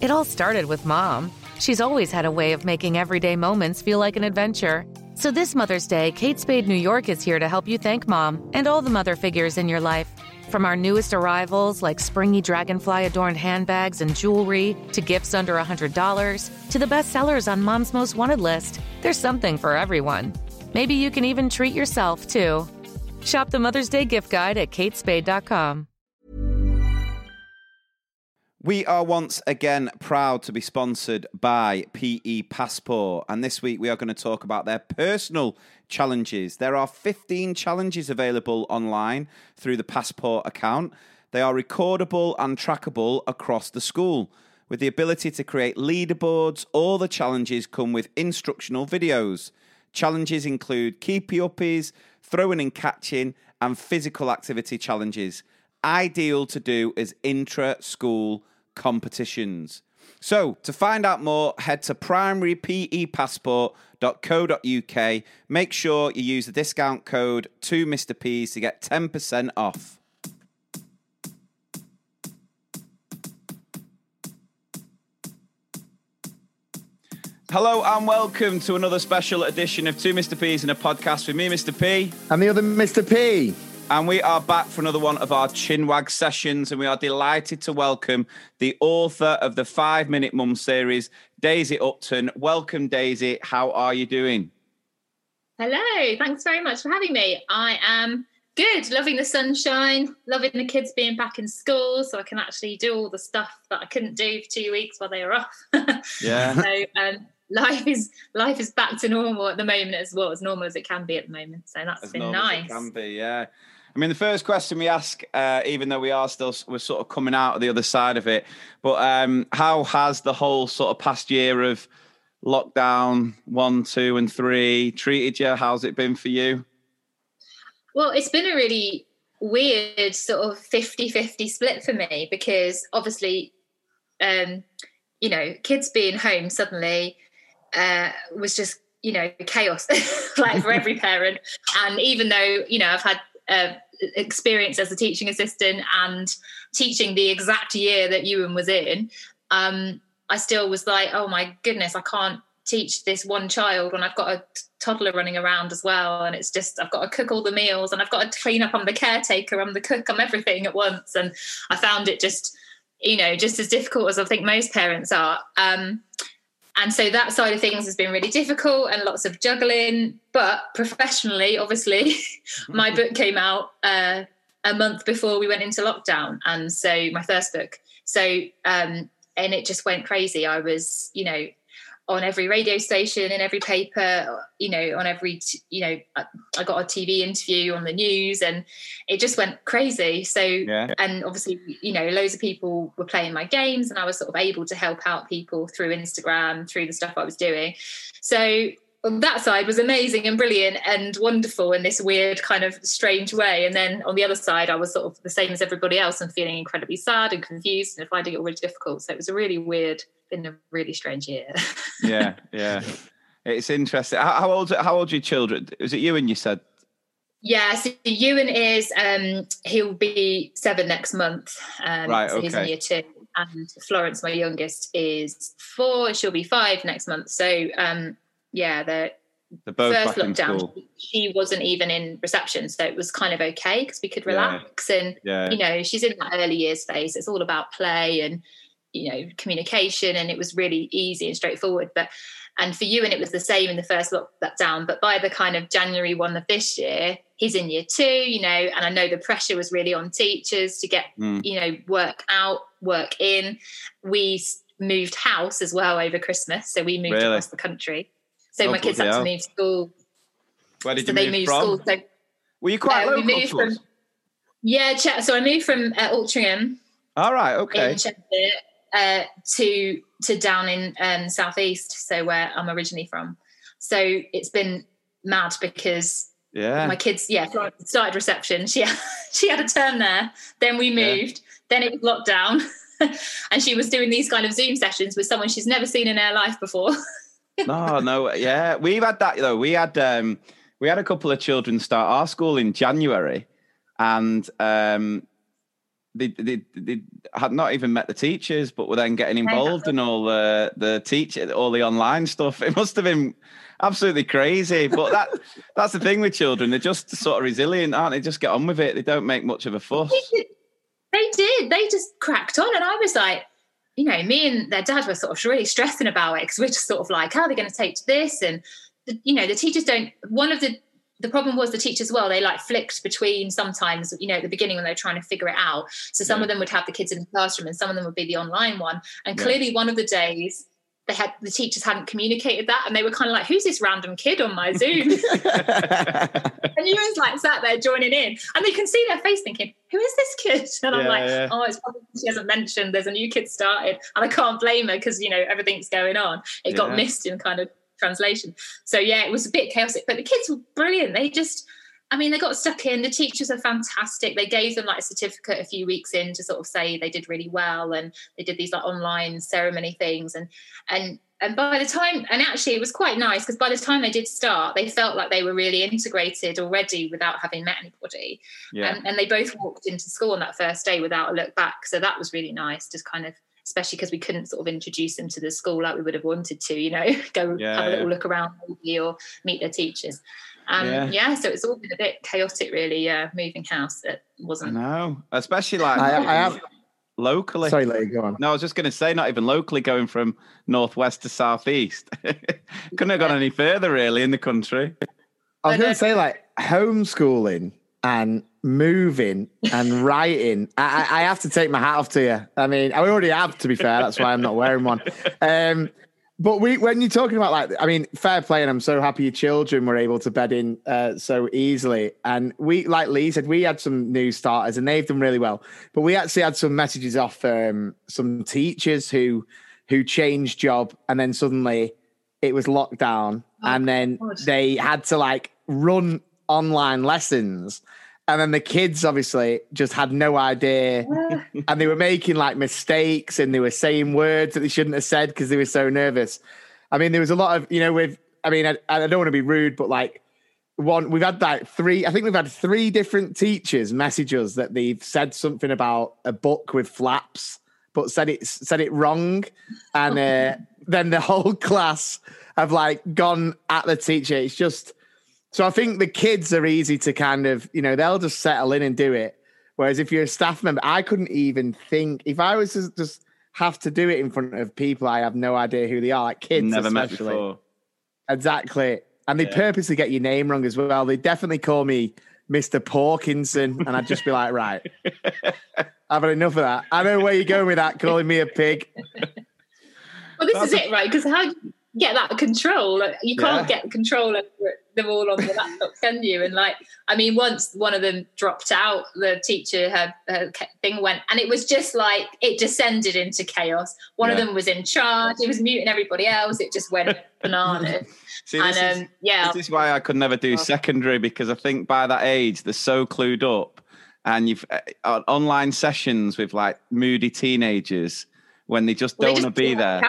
It all started with mom. She's always had a way of making everyday moments feel like an adventure. So this Mother's Day, Kate Spade New York is here to help you thank mom and all the mother figures in your life. From our newest arrivals, like springy dragonfly adorned handbags and jewelry, to gifts under $100, to the best sellers on mom's most wanted list, there's something for everyone. Maybe you can even treat yourself, too. Shop the Mother's Day gift guide at katespade.com. We are once again proud to be sponsored by PE Passport, and this week we are going to talk about their personal challenges. There are 15 challenges available online through the Passport account. They are recordable and trackable across the school. With the ability to create leaderboards, all the challenges come with instructional videos. Challenges include keepy uppies, throwing and catching, and physical activity challenges ideal to do as intra school competitions. So, to find out more, head to primarypepassport.co.uk. Make sure you use the discount code 2MrPs to get 10% off. Hello and welcome to another special edition of Two Mr. P's in a podcast with me, Mr. P. And the other Mr. P. And we are back for another one of our Chinwag sessions, and we are delighted to welcome the author of the Five Minute Mum series, Daisy Upton. Welcome, Daisy. How are you doing? Hello. Thanks very much for having me. I am good, loving the sunshine, loving the kids being back in school, so I can actually do all the stuff that I couldn't do for two weeks while they were off. Yeah. so um, life is life is back to normal at the moment as well, as normal as it can be at the moment. So that's As been nice. it can be, yeah. I mean, the first question we ask, uh, even though we are still we're sort of coming out of the other side of it, but um, how has the whole sort of past year of lockdown one, two, and three treated you? How's it been for you? Well, it's been a really weird sort of 50-50 split for me because obviously um, you know, kids being home suddenly uh, was just, you know, chaos like for every parent. And even though, you know, I've had uh, experience as a teaching assistant and teaching the exact year that Ewan was in, um, I still was like, oh my goodness, I can't teach this one child when I've got a toddler running around as well. And it's just, I've got to cook all the meals and I've got to clean up. I'm the caretaker, I'm the cook, I'm everything at once. And I found it just, you know, just as difficult as I think most parents are. Um, and so that side of things has been really difficult and lots of juggling. But professionally, obviously, my book came out uh, a month before we went into lockdown. And so my first book. So, um, and it just went crazy. I was, you know, on every radio station, in every paper, you know, on every, you know, I, I got a TV interview on the news and it just went crazy. So, Yeah. and obviously, you know, loads of people were playing my games and I was sort of able to help out people through Instagram, through the stuff I was doing. So, on that side was amazing and brilliant and wonderful in this weird kind of strange way. And then on the other side, I was sort of the same as everybody else and feeling incredibly sad and confused and finding it really difficult. So it was a really weird, been a really strange year. yeah, yeah. It's interesting. How, how old? How old are your children? Is it you and you said? yeah, so Ewan is um he'll be seven next month. Um Right, so he's in okay. year two. And Florence, my youngest, is four, she'll be five next month. So um yeah, the They're both first lockdown, school. she wasn't even in reception, so it was kind of okay because we could Yeah. relax. And Yeah, you know, she's in that early years phase. It's all about play and you know communication, and it was really easy and straightforward. But and for you, and it was the same in the first lockdown. But by the kind of January one of this year, he's in year two. You know, and I know the pressure was really on teachers to get Mm. you know work out, work in. We moved house as well over Christmas, so we moved Really? across the country. So my kids had to move school. Where did so you they move moved from? school. So Were you quite uh, we local moved from yeah, so I moved from uh, Altrincham All right, okay. in Cheshire uh, to to down in um, southeast, so where I'm originally from. So it's been mad because Yeah, my kids, yeah, started reception. She she had a term there. Then we Yeah. moved. Then it was lockdown, and she was doing these kind of Zoom sessions with someone she's never seen in her life before. no, no, yeah. We've had that though. We had um we had a couple of children start our school in January and um they, they they had not even met the teachers, but were then getting involved in all the the teacher, all the online stuff. It must have been absolutely crazy. But that that's the thing with children; they're just sort of resilient, aren't they? Just get on with it. They don't make much of a fuss. They did. They just cracked on, and I was like, you know, me and their dad were sort of really stressing about it because we're just sort of like, how are they going to take to this? And the, you know, the teachers don't. One of the the problem was the teachers well they like flicked between sometimes you know at the beginning when they were trying to figure it out so some yeah. of them would have the kids in the classroom and some of them would be the online one and clearly one of the days they had the teachers hadn't communicated that and they were kind of like who's this random kid on my zoom and you was like sat there joining in and you can see their face thinking who is this kid and i'm like yeah. oh it's probably she hasn't mentioned there's a new kid started and i can't blame her because you know everything's going on it got missed in kind of translation. So yeah, it was a bit chaotic, but the kids were brilliant. They just, I mean, they got stuck in. The teachers are fantastic. They gave them like a certificate a few weeks in to sort of say they did really well, and they did these like online ceremony things, and and and by the time and actually it was quite nice because by the time they did start they felt like they were really integrated already without having met anybody yeah. and, and they both walked into school on that first day without a look back so that was really nice just kind of especially because we couldn't sort of introduce them to the school like we would have wanted to, you know, go yeah, have a little yeah. look around maybe or meet their teachers. Um, yeah. yeah. so it's all been a bit chaotic, really. Yeah, moving house. It wasn't. I know, especially like I, I have locally. Sorry, Larry, go on. No, I was just going to say, not even locally, going from northwest to southeast. Couldn't have gone any further, really, in the country. I was going to say, like homeschooling and moving and writing. I, I, have to take my hat off to you. I mean, I already have, to be fair. That's why I'm not wearing one. Um, but we, when you're talking about like, I mean, fair play, and I'm so happy your children were able to bed in uh, so easily. And we, like Lee said, we had some new starters, and they've done really well. But we actually had some messages off um, some teachers who who changed job, and then suddenly it was lockdown, oh, and then they had to like run online lessons. And then the kids obviously just had no idea. and they were making like mistakes and they were saying words that they shouldn't have said because they were so nervous. I mean, there was a lot of, you know, with, I mean, I, I don't want to be rude, but like, one we've had like three i think we've had three different teachers message us that they've said something about a book with flaps but said it said it wrong and uh, then the whole class have like gone at the teacher it's just so I think the kids are easy to kind of, you know, they'll just settle in and do it. Whereas if you're a staff member, I couldn't even think if I was to just have to do it in front of people I have no idea who they are, like kids, never especially. met before. Exactly, and they yeah. purposely get your name wrong as well. They definitely call me Mister Porkinson, and I'd just be like, right, I've had enough of that. I know where you're going with that, calling me a pig. Well, this That's is a- it, right? Because how do you get that control. You can't yeah. get control over them all on the laptop, can you? And like, I mean, once one of them dropped out, the teacher, her, her thing went, and it was just like it descended into chaos. One yeah. of them was in charge; he was muting everybody else. It just went bananas. See, and is, um, yeah, this is why I could never do secondary because I think by that age they're so clued up, and you've uh, online sessions with like moody teenagers when they just well, don't want to be there.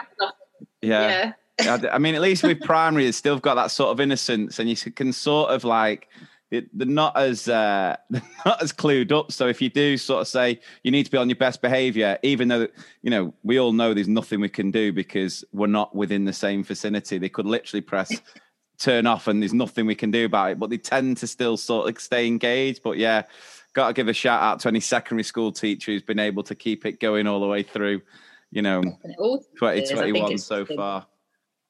Yeah. yeah. I mean, at least with primary, it's still got that sort of innocence, and you can sort of like they're not as uh, they're not as clued up. So if you do sort of say you need to be on your best behaviour, even though you know we all know there's nothing we can do because we're not within the same vicinity, they could literally press turn off, and there's nothing we can do about it. But they tend to still sort of stay engaged. But yeah, got to give a shout out to any secondary school teacher who's been able to keep it going all the way through. You know, 2021 so far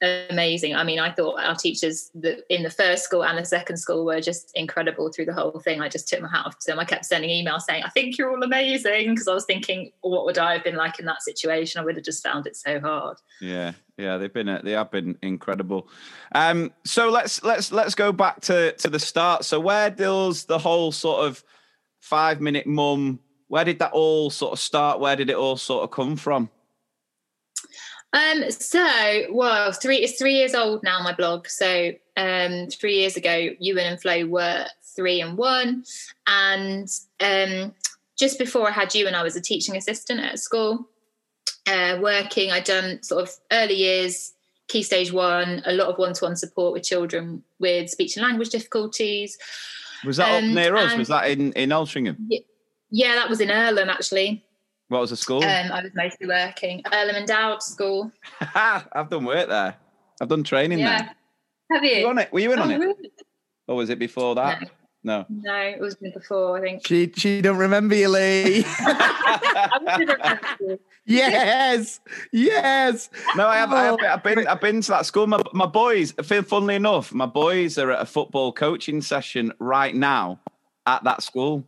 amazing. I mean, I thought our teachers in the first school and the second school were just incredible through the whole thing. I just took my hat off to them. I kept sending emails saying, I think you're all amazing. Because I was thinking, what would I have been like in that situation? I would have just found it so hard. Yeah, yeah, they've been they have been incredible. Um, so let's let's let's go back to to the start. So where does the whole sort of five minute mum? Where did that all sort of start? Where did it all sort of come from? Um, so well, three it's three years old now, my blog. So um three years ago, Ewan and Flo were three and one. And um just before I had Ewan, I was a teaching assistant at a school, uh, working. I'd done sort of early years, key stage one, a lot of one-to-one support with children with speech and language difficulties. Was that um, up near us? Was that in in Altrincham? Yeah, Yeah, that was in Earlham actually. What was the school? Um, I was mostly working Earlham and Dowd School. I've done work there. I've done training Yeah. there. Have you? Were you on it? Were you in on Oh, it? really? Or was it before that? No. No, it was before. I think. She she don't remember you, Lee. I would yes, yes. No, I have. I have Oh. I've been. I've been to that school. My, my boys. fun- Funnily enough, my boys are at a football coaching session right now at that school.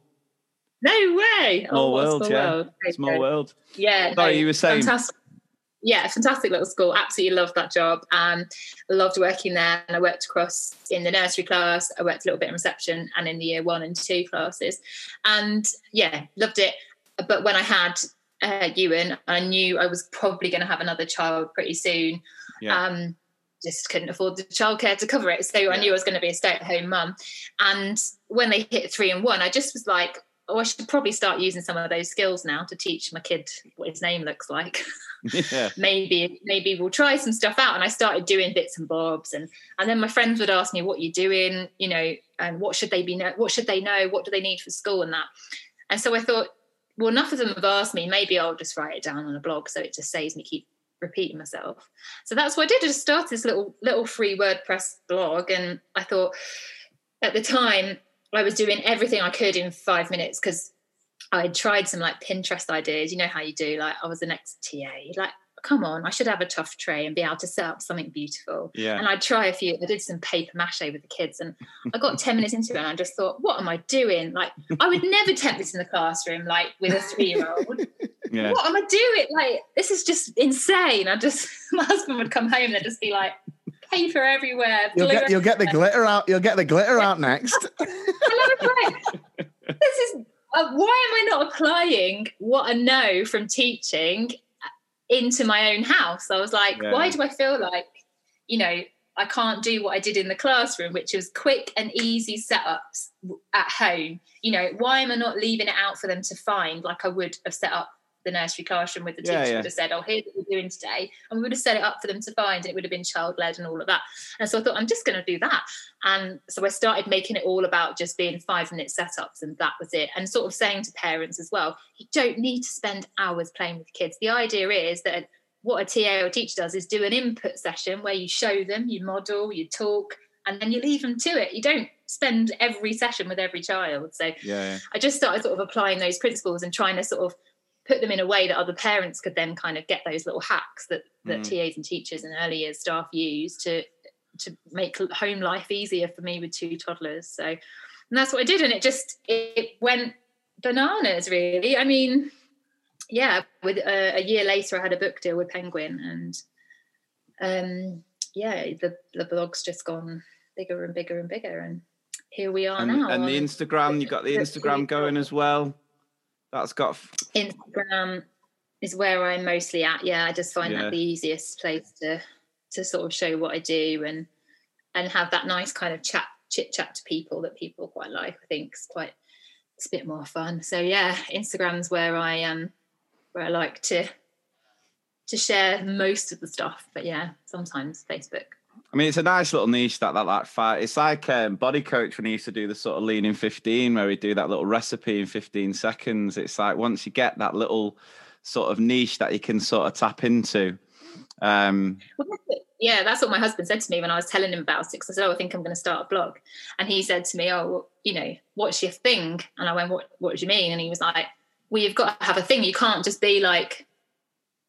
No way! Small what a world, small yeah. world. Small world. Yeah. Sorry, no, you were saying. Fantastic. Yeah, fantastic little school. Absolutely loved that job. Um, loved working there, and I worked across in the nursery class. I worked a little bit in reception and in the year one and two classes, and yeah, loved it. But when I had uh, Ewan, I knew I was probably going to have another child pretty soon. Yeah. Um, just couldn't afford the childcare to cover it, so I knew I was going to be a stay-at-home mum. And when they hit three and one, I just was like, oh, I should probably start using some of those skills now to teach my kid what his name looks like. yeah. maybe maybe we'll try some stuff out. And i started doing bits and bobs. And and then my friends would ask me what you're doing? You know and what should they be know what should they know? What do they need for school and that? And so i thought well enough of them have asked me. Maybe i'll just write it down on a blog so it just saves me keep repeating myself. So that's what i did. I just started this little little free wordpress blog. And i thought at the time i was doing everything i could in five minutes because I had tried some like Pinterest ideas. You know how you do. Like I was the next TA. Like, come on, I should have a tough tray and be able to set up something beautiful. Yeah. And I'd try a few. I did some paper mache with the kids, and I got ten minutes into it, and I just thought, what am I doing? Like, I would never attempt this in the classroom, like with a three-year-old. Yeah. What am I doing? Like, this is just insane. I just, my husband would come home and just be like paper everywhere. You'll get you'll get the glitter out. You'll get the glitter out next. and I was like, this is uh, why am I not applying what I know from teaching into my own house? I was like, Yeah. why do I feel like, you know, I can't do what I did in the classroom, which was quick and easy setups at home. You know, why am I not leaving it out for them to find like I would have set up the nursery classroom with the Yeah, teacher yeah. would have said, Oh, here's what we're doing today. And we would have set it up for them to find and it would have been child led and all of that. And so I thought, I'm just going to do that. And so I started making it all about just being five minute setups and that was it. And sort of saying to parents as well, you don't need to spend hours playing with kids. The idea is that what a TA or teacher does is do an input session where you show them, you model, you talk, and then you leave them to it. You don't spend every session with every child. So Yeah. yeah. I just started sort of applying those principles and trying to sort of put them in a way that other parents could then kind of get those little hacks that that Mm. TAs and teachers and early years staff use to to make home life easier for me with two toddlers. So and that's what I did, and it just it went bananas really. I mean, yeah, with uh, a year later, I had a book deal with Penguin, and um, yeah, the the blog's just gone bigger and bigger and bigger, and here we are And, now. and the Instagram, you got the Instagram going as well. That's got. f- Instagram is where I'm mostly at. Yeah, I just find Yeah. that the easiest place to to sort of show what I do and and have that nice kind of chat chit chat to people that people quite like. I think it's quite it's a bit more fun. So yeah, Instagram's where I um where I like to to share most of the stuff. But yeah, sometimes Facebook. I mean, it's a nice little niche that that like fight. It's like um, body coach when he used to do the sort of lean in fifteen, where he'd do that little recipe in fifteen seconds. It's like once you get that little sort of niche that you can sort of tap into. Um. Yeah, that's what my husband said to me when I was telling him about it. 'cause I said, "Oh, I think I'm going to start a blog," and he said to me, "Oh, well, you know, what's your thing?" And I went, "What? What do you mean?" And he was like, "Well, you've got to have a thing. You can't just be like,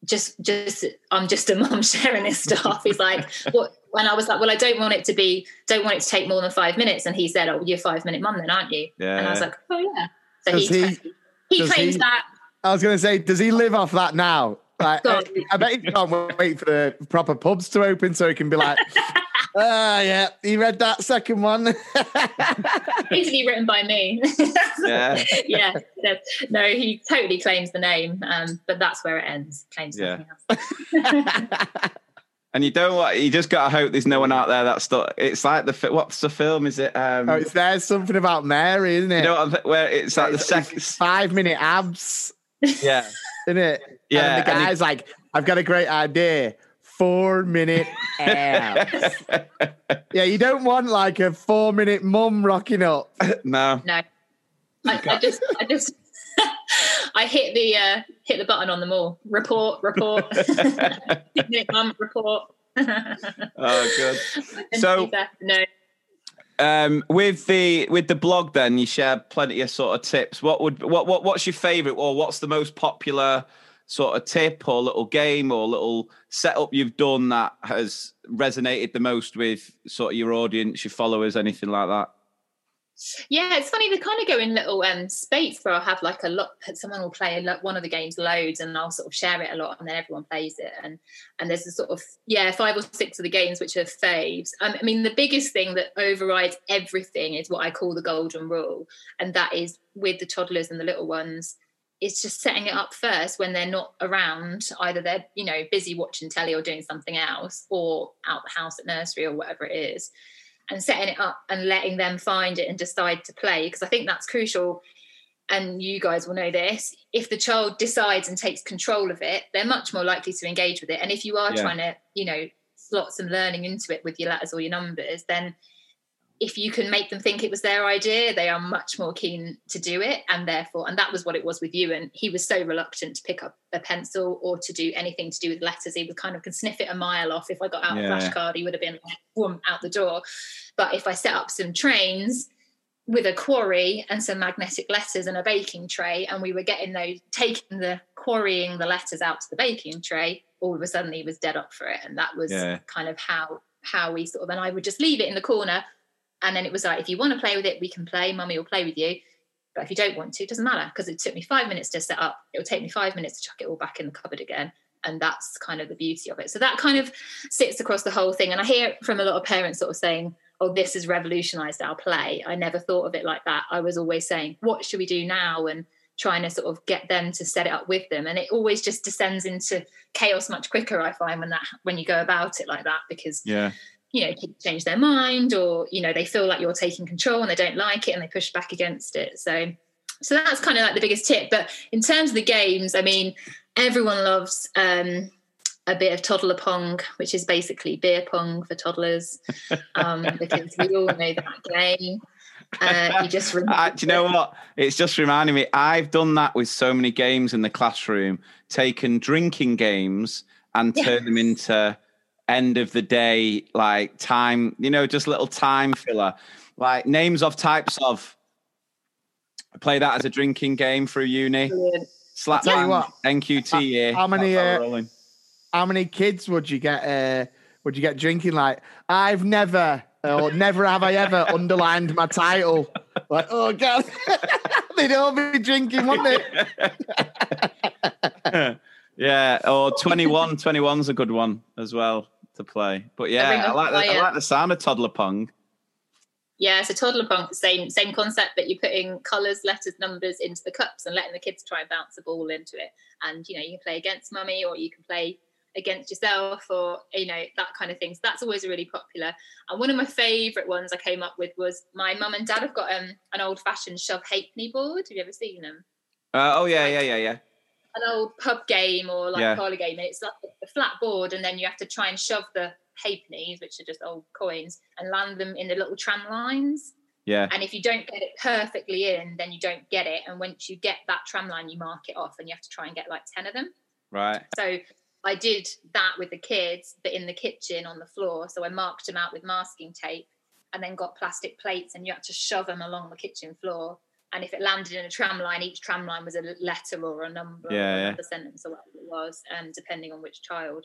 just, just, I'm just a mum sharing this stuff." He's like, "What?" And I was like, "Well, I don't want it to be, don't want it to take more than five minutes." And he said, "Oh, you're a five minute mum, then, aren't you?" yeah, And I was like, "Oh yeah." So he, he- he, claims he- that. I was going to say, does he live off that now? Like. I bet he can't wait for the proper pubs to open so he can be like, ah, yeah, he read that second one. Easily written by me. yeah, yeah, no, no, he totally claims the name, um, but that's where it ends. Claims Yeah. Nothing else. and you don't want. You just got to hope there's no one out there that's. Still, it's like the what's the film? Is it? Um, oh, it's there's something about Mary, isn't it? you know what I'm th- where it's like the second. Five minute abs, Yeah, isn't it? yeah. And the and he- guy's like, I've got a great idea. Four minute abs. yeah, you don't want like a four minute mum rocking up. no, No, I, I just, I just, I hit the uh, hit the button on them all. Report, report, mum, report. oh, good. So, no. Um, with the with the blog, then you share plenty of sort of tips. What would what what what's your favourite, or what's the most popular sort of tip, or little game, or little setup you've done that has resonated the most with sort of your audience, your followers, anything like that? Yeah, it's funny. They kind of go in little um spates where I'll have like a lot. Someone will play one of the games loads, and I'll sort of share it a lot, and then everyone plays it. And and there's a sort of yeah five or six of the games which are faves. Um, I mean, the biggest thing that overrides everything is what I call the golden rule, and that is with the toddlers and the little ones. It's just setting it up first when they're not around. Either they're you know busy watching telly or doing something else, or out the house at nursery or whatever it is and setting it up and letting them find it and decide to play because i think that's crucial and you guys will know this if the child decides and takes control of it they're much more likely to engage with it and if you are yeah. trying to you know slot some learning into it with your letters or your numbers then if you can make them think it was their idea, they are much more keen to do it. And therefore, and that was what it was with you. And he was so reluctant to pick up a pencil or to do anything to do with letters. He was kind of can sniff it a mile off. If I got out yeah. a flashcard, he would have been like, boom, out the door. But if I set up some trains with a quarry and some magnetic letters and a baking tray, and we were getting those, taking the quarrying the letters out to the baking tray, all of a sudden he was dead up for it. And that was yeah. kind of how how we sort of and I would just leave it in the corner and then it was like, if you want to play with it, we can play. Mummy will play with you. But if you don't want to, it doesn't matter because it took me five minutes to set up. It will take me five minutes to chuck it all back in the cupboard again. And that's kind of the beauty of it. So that kind of sits across the whole thing. And I hear from a lot of parents sort of saying, oh, this has revolutionized our play. I never thought of it like that. I was always saying, what should we do now? And trying to sort of get them to set it up with them. And it always just descends into chaos much quicker, I find, when that when you go about it like that, because yeah you know change their mind or you know they feel like you're taking control and they don't like it and they push back against it. So so that's kind of like the biggest tip. But in terms of the games i mean everyone loves um, a bit of toddler pong which is basically beer pong for toddlers um, because we all know that game. Uh, you just uh, do you know what? It's just reminding me i've done that with so many games in the classroom taken drinking games and yeah. turned them into end of the day, like time, you know, just little time filler, like names of types of. Play that as a drinking game through a uni. Slap tell you what, NQT year. How many? Uh, how many kids would you get? Uh, would you get drinking? Like I've never, or never have I ever underlined my title. Like oh god, they'd all be drinking, wouldn't they? yeah, or 21. 21's a good one as well to play. But yeah, I like, the, I like the sound of toddler pong. Yeah, so toddler pong, same same concept, but you're putting colours, letters, numbers into the cups and letting the kids try and bounce a ball into it. And you know, you can play against mummy or you can play against yourself or you know that kind of thing. So that's always really popular. And one of my favourite ones I came up with was my mum and dad have got um, an old fashioned shove halfpenny board. Have you ever seen them? Uh, oh yeah, yeah, yeah, yeah an old pub game or like yeah. a parlor game, and it's like a flat board, and then you have to try and shove the halfpennies, which are just old coins, and land them in the little tram lines. Yeah. And if you don't get it perfectly in, then you don't get it. And once you get that tram line, you mark it off, and you have to try and get like ten of them. Right. So I did that with the kids, but in the kitchen on the floor. So I marked them out with masking tape, and then got plastic plates, and you had to shove them along the kitchen floor and if it landed in a tram line, each tram line was a letter or a number yeah, or a sentence or whatever it was, um, depending on which child.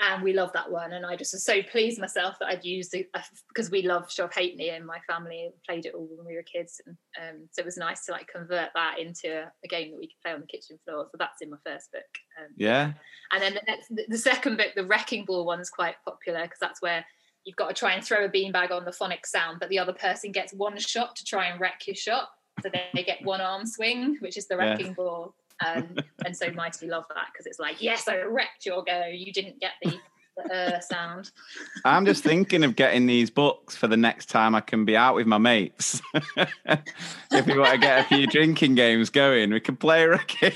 And we love that one, and I just was so pleased myself that I'd used it because we love Shove Halfpenny and my family, played it all when we were kids, and um, so it was nice to like convert that into a game that we could play on the kitchen floor. So that's in my first book. Um, yeah. And then the next, the second book, the Wrecking Ball one's quite popular because that's where you've got to try and throw a beanbag on the phonic sound, but the other person gets one shot to try and wreck your shot so they get one arm swing, which is the wrecking yeah. ball. Um, and so Mighty love that because it's like, yes, I wrecked your go. You didn't get the, the uh sound. I'm just thinking of getting these books for the next time I can be out with my mates. if we want to get a few drinking games going, we can play wrecking.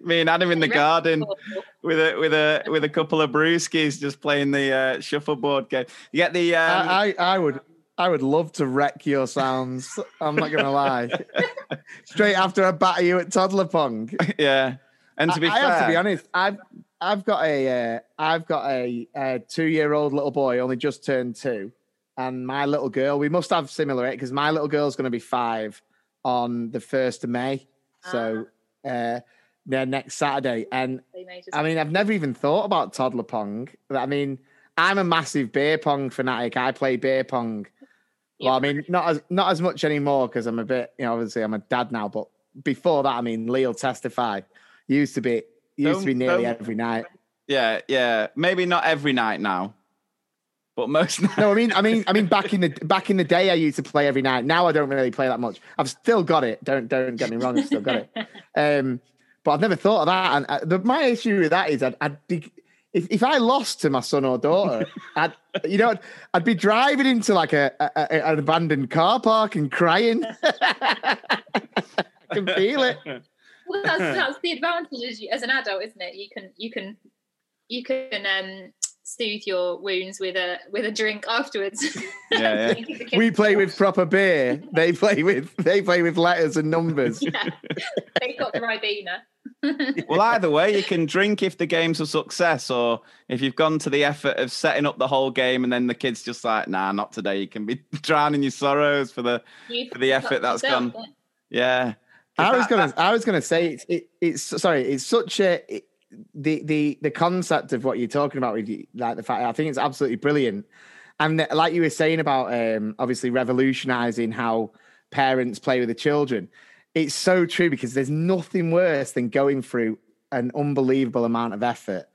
Me and Adam in the garden with a with a with a couple of brewskis, just playing the uh, shuffleboard game. You get the. Um, I, I, I would I would love to wreck your sounds. I'm not gonna lie. Straight after I batter you at toddler pong. yeah. And to be I, fair, I have to be honest. I've I've got a uh, I've got a, a two year old little boy, only just turned two, and my little girl. We must have similar it, because my little girl's going to be five on the first of May. So uh, yeah, next Saturday, and They may just- I mean, I've never even thought about toddler pong. I mean, I'm a massive beer pong fanatic. I play beer pong. Well, I mean, not as not as much anymore because I'm a bit, you know, obviously I'm a dad now. But before that, I mean, Lee'll testify. Used to be used to be Don't- nearly don't- every night. yeah, yeah, maybe not every night now, but most nights. No, I mean, I mean, I mean, back in the back in the day, I used to play every night. Now I don't really play that much. I've still got it. Don't don't get me wrong. I've still got it. Um, but I've never thought of that. And uh, the, my issue with that is, I'd, I'd be if, if I lost to my son or daughter, I'd you know I'd, I'd be driving into like a, a, a- an abandoned car park and crying. I can feel it. well, that's, that's the advantage as, you, as an adult, isn't it? You can you can you can um, soothe your wounds with a with a drink afterwards. Yeah, yeah. Keep the kids We play with proper beer. They play with they play with letters and numbers. Yeah, they've got the Ribena. Well, either way, you can drink if the game's a success, or if you've gone to the effort of setting up the whole game, and then the kid's just like, "Nah, not today." You can be drowning your sorrows for the You For the effort that's yourself, gone. yeah. yeah. I was That- gonna, that- I was gonna say it's, it, it's sorry, it's such a it, the the the concept of what you're talking about with you, like the fact I think it's absolutely brilliant, and like you were saying about um obviously revolutionizing how parents play with the children, it's so true because there's nothing worse than going through an unbelievable amount of effort,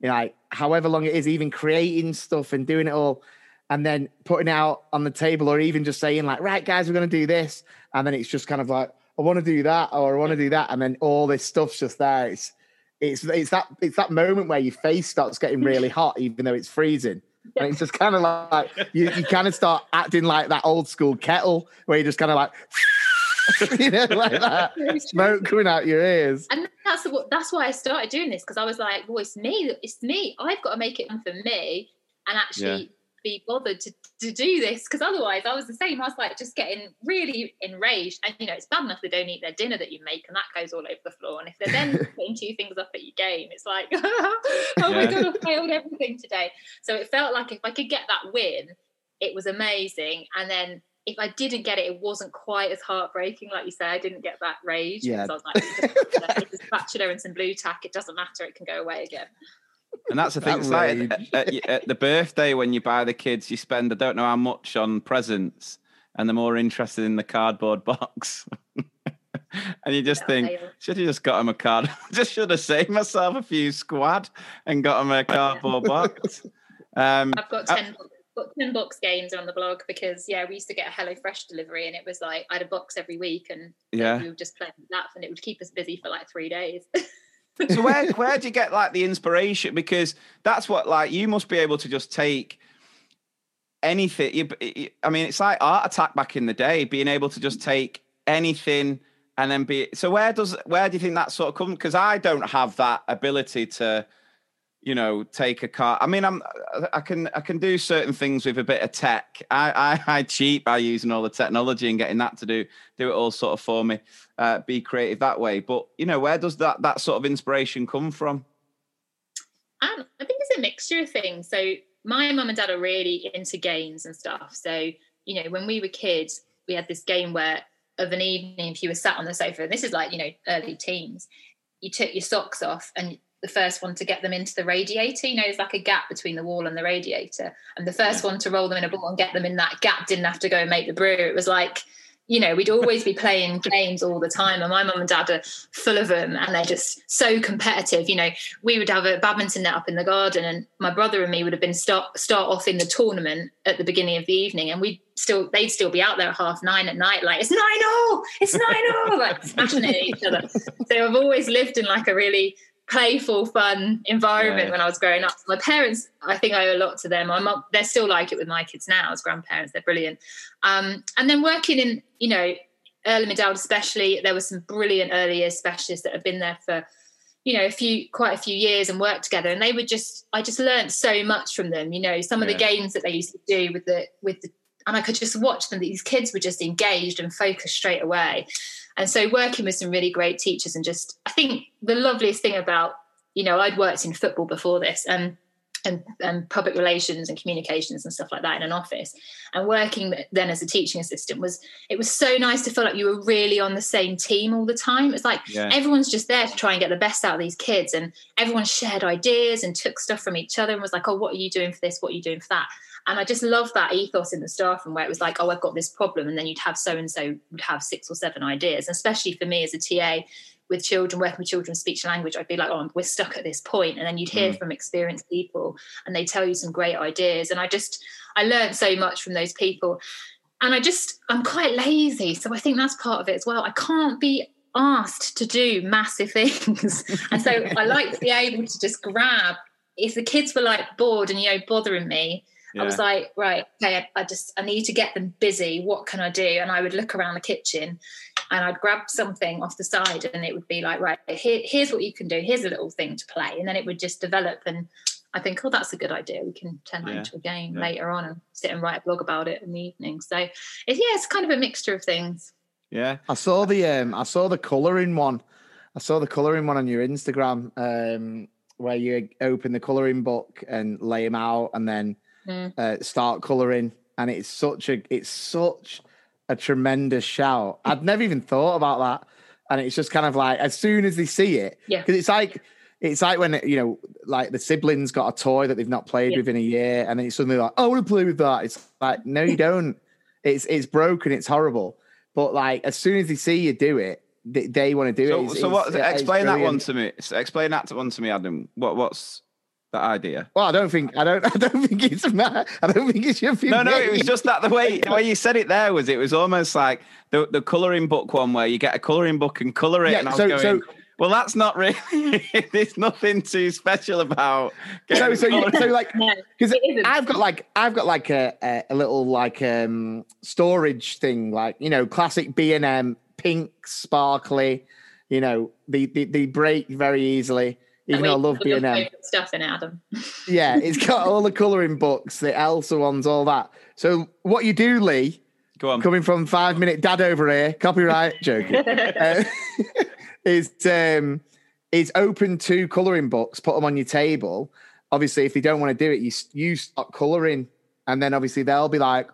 you know, like however long it is, even creating stuff and doing it all. And then putting it out on the table, or even just saying like, "Right, guys, we're going to do this," and then it's just kind of like, I want to do that or I want to do that, and then all this stuff's just there. It's it's it's that it's that moment where your face starts getting really hot, even though it's freezing. And it's just kind of like you, you kind of start acting like that old school kettle where you're just kind of like, you know, like that smoke coming out your ears. And that's what that's why I started doing this because I was like, well, it's me, it's me. I've got to make it for me and actually be bothered to, to do this because otherwise I was the same. I was like just getting really enraged. And you know, it's bad enough they don't eat their dinner that you make and that goes all over the floor. And if they're then putting two things up at your game, it's like, oh my Yeah. god, I failed everything today. So it felt like if I could get that win, it was amazing. And then if I didn't get it, it wasn't quite as heartbreaking. Like you say, I didn't get that rage Yeah. because I was like, it's a spatula and some Blu Tack. It doesn't matter. It can go away again. And that's the thing. That It's like at, at- at the birthday when you buy the kids, you spend I don't know how much on presents, and they're more interested in the cardboard box. and you just Yeah, think, fail. should have just got them a card. just should have saved myself a few squad and got them a cardboard box. Um, I've got Uh, 10, bo- got 10 box games on the blog because, yeah, we used to get a Hello Fresh delivery and it was like, I had a box every week and Yeah. we would just play that and it would keep us busy for like three days. So where where do you get like the inspiration? Because that's what like you must be able to just take anything. You, I mean, it's like Art Attack back in the day, being able to just take anything and then be. So where does where do you think that sort of come? Because I don't have that ability to, you know, take a car. I mean, I'm I can I can do certain things with a bit of tech. I I, I cheat by using all the technology and getting that to do do it all sort of for me. Uh, be creative that way. But you know, where does that that sort of inspiration come from? Um, I think it's a mixture of things. So my mum and dad are really into games and stuff. So you know, when we were kids, we had this game where of an evening, if you were sat on the sofa, and this is like you know early teens, you took your socks off and the first one to get them into the radiator. You know, there's like a gap between the wall and the radiator, and the first one to roll them in a ball and get them in that gap didn't have to go and make the brew. It was like you know, we'd always be playing games all the time, and my mum and dad are full of them, and they're just so competitive. You know, we would have a badminton net up in the garden, and my brother and me would have been start start off in the tournament at the beginning of the evening, and we'd still they'd still be out there at half nine at night, like it's nine oh, it's nine oh, like smashing it at each other. So I've always lived in like a really playful, fun environment Yeah. when I was growing up. My parents, I think I owe a lot to them. They're still like it with my kids now as grandparents. They're brilliant. Um, and then working in, you know, early Midfield especially, there were some brilliant early years specialists that have been there for, you know, a few, quite a few years and worked together. And they were just, I just learned so much from them. You know, some of the games that they used to do with the, with the and I could just watch them. These kids were just engaged and focused straight away. And so working with some really great teachers and just, I think the loveliest thing about, you know, I'd worked in football before this and and, and public relations and communications and stuff like that in an office. And working then as a teaching assistant was it was so nice to feel like you were really on the same team all the time. It's like yeah. everyone's just there to try and get the best out of these kids and everyone shared ideas and took stuff from each other and was like oh what are you doing for this? What are you doing for that and I just love that ethos in the staff and where it was like, oh, I've got this problem. And then you'd have so and so would have six or seven ideas. And especially for me as a TA with children, working with children speech and language, I'd be like, oh, we're stuck at this point. And then you'd hear mm. from experienced people and they tell you some great ideas. And I just, I learned so much from those people. And I just, I'm quite lazy. So I think that's part of it as well. I can't be asked to do massive things. and so I like to be able to just grab, if the kids were like bored and, you know, bothering me, yeah. I was like, right, okay, I just I need to get them busy. What can I do? And I would look around the kitchen and I'd grab something off the side and it would be like, right, here, here's what you can do. Here's a little thing to play. And then it would just develop and I think, oh, that's a good idea. We can turn that yeah. into a game yeah. later on and sit and write a blog about it in the evening. So it's yeah, it's kind of a mixture of things. Yeah. I saw the um I saw the colouring one. I saw the colouring one on your Instagram, um, where you open the colouring book and lay them out and then mm. uh, start colouring, and it's such a it's such a tremendous shout. I'd never even thought about that, and it's just kind of like as soon as they see it, yeah, because it's like it's like when you know, like the siblings got a toy that they've not played yeah. with in a year, and then it's suddenly like, oh, I want to play with that. It's like, no, you don't. it's it's broken. It's horrible. But like as soon as they see you do it, they, they want to do so, it. It's, so what? explain that one to me. Explain that one to me, Adam. What what's that idea. Well, I don't think I don't I don't think it's I don't think it should be. No, no, it was just that the way the way you said it there was it was almost like the the colouring book one where you get a colouring book and colour it. Yeah, and I was so, going, so well, that's not really. there's nothing too special about. So, so, you, so like, because I've got like, I've got like a, a, a little like um storage thing, like you know, classic B and M, pink, sparkly. You know, they, they they break very easily even though I love B and M stuff in Adam. yeah, it's got all the colouring books, the Elsa ones, all that. So what you do, Lee? Go on. Coming from five minute dad over here, copyright joking. uh, is um is open two colouring books, put them on your table. Obviously, if they don't want to do it, you you start colouring, and then obviously they'll be like,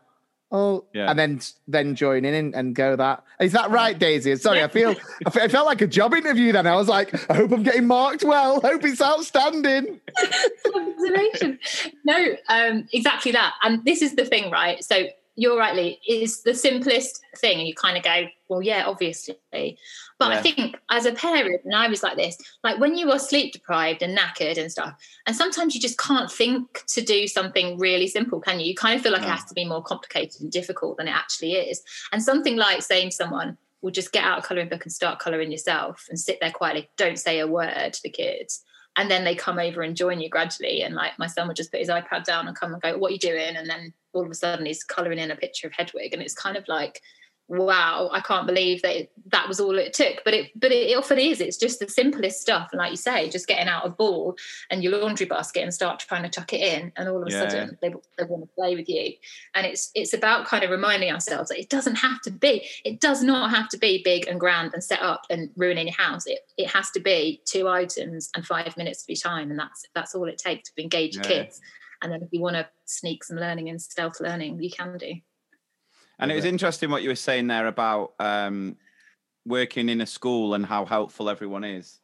oh, yeah. and then then join in and, and, go that. Is that right, Daisy? Sorry, I feel I felt like a job interview. Then I was like, I hope I'm getting marked well. Hope it's outstanding. Observation. no, um, exactly that. And this is the thing, right? So you're right, Lee. Is the simplest thing, and you kind of go, well, yeah, obviously. But yeah. I think as a parent, and I was like this, like when you are sleep deprived and knackered and stuff, and sometimes you just can't think to do something really simple, can you? You kind of feel like it mm. has to be more complicated and difficult than it actually is. And something like saying to someone, will just get out a colouring book and start colouring yourself and sit there quietly, don't say a word to the kids. And then they come over and join you gradually. And like my son would just put his iPad down and come and go, What are you doing? And then all of a sudden he's colouring in a picture of Hedwig. And it's kind of like wow i can't believe that that was all it took. But it but it often is. It's just the simplest stuff. And like you say just getting out a ball and your laundry basket and start trying to tuck it in and all of a yeah. sudden they, they want to play with you. And it's it's about kind of reminding ourselves that it doesn't have to be it does not have to be big and grand and set up and ruining your house. It it has to be two items and five minutes of your time. And that's that's all it takes to engage yeah. kids. And then if you want to sneak some learning and stealth learning you can do and it was interesting what you were saying there about um, working in a school and how helpful everyone is.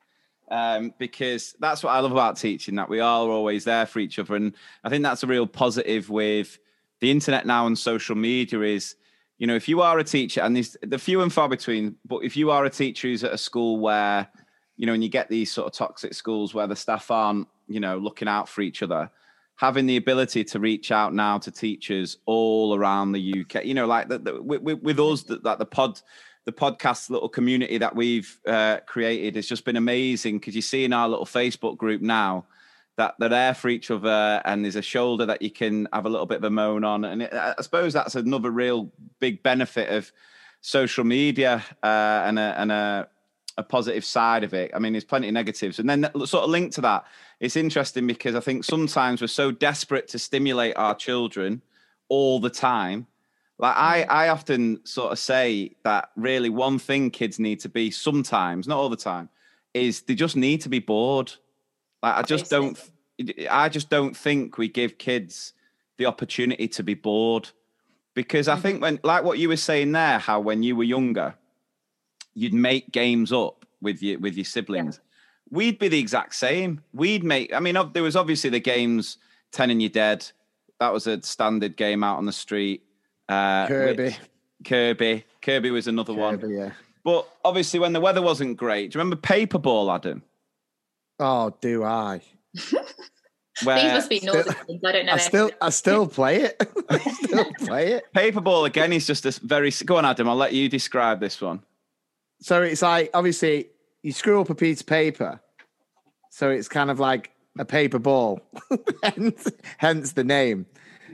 Um, because that's what I love about teaching, that we are always there for each other. And I think that's a real positive with the internet now and social media is, you know, if you are a teacher, and there's the few and far between, but if you are a teacher who's at a school where, you know, and you get these sort of toxic schools where the staff aren't, you know, looking out for each other, having the ability to reach out now to teachers all around the UK. You know, like the, the, with, with us, that the, the pod, the podcast little community that we've uh, created has just been amazing because you see in our little Facebook group now that they're there for each other and there's a shoulder that you can have a little bit of a moan on. And it, I suppose that's another real big benefit of social media uh, and a, and a, a positive side of it. I mean, there's plenty of negatives. And then sort of linked to that, it's interesting because I think sometimes we're so desperate to stimulate our children all the time Like I, mm. I often sort of say that really one thing kids need to be sometimes, not all the time, is they just need to be bored. Like I just don't, I just don't think we give kids the opportunity to be bored because I mm-hmm. think when, like what you were saying there, how when you were younger, you'd make games up with your with your siblings. We'd be the exact same. We'd make. I mean, there was obviously the games Ten and You're Dead. That was a standard game out on the street. Uh, Kirby. which- Kirby. Kirby was another one. Yeah. But obviously, when the weather wasn't great, do you remember Paperball, Adam? Oh, do I? Where These must be northern things. I don't know. I still, I still play it. I still play it. Paperball again is just a very. Go on, Adam. I'll let you describe this one. So it's like obviously you screw up a piece of paper, so it's kind of like a paper ball, hence, hence the name.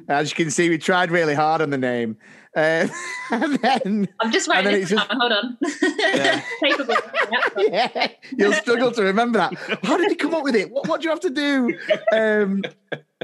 As you can see, we tried really hard on the name, uh, and then I'm just and writing then this it's just- Hold on. Paperboy. Yeah. yeah, you'll struggle to remember that. How did you come up with it? What, what do you have to do? Um,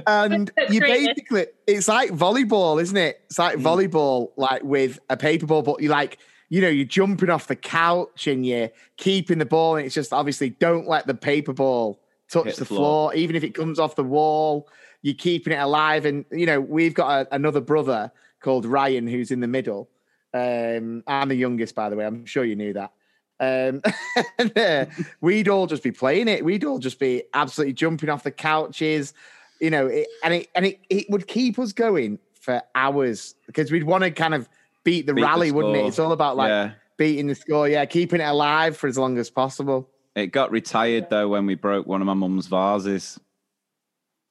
and you basically, it's like volleyball, isn't it? It's like volleyball, like with a paper ball, but you like, you know, you're jumping off the couch and you're keeping the ball. And it's just obviously don't let the paper ball touch Hit the floor. floor. even if it comes off the wall. You're keeping it alive. And, you know, we've got a, another brother called Ryan who's in the middle. Um, I'm the youngest, by the way. I'm sure you knew that. Um, and, uh, we'd all just be playing it. We'd all just be absolutely jumping off the couches, you know, it, and it and it, it would keep us going for hours because we'd want to kind of beat the Beat the rally, wouldn't it? It's all about like yeah. beating the score, yeah, keeping it alive for as long as possible. It got retired though when we broke one of my mum's vases.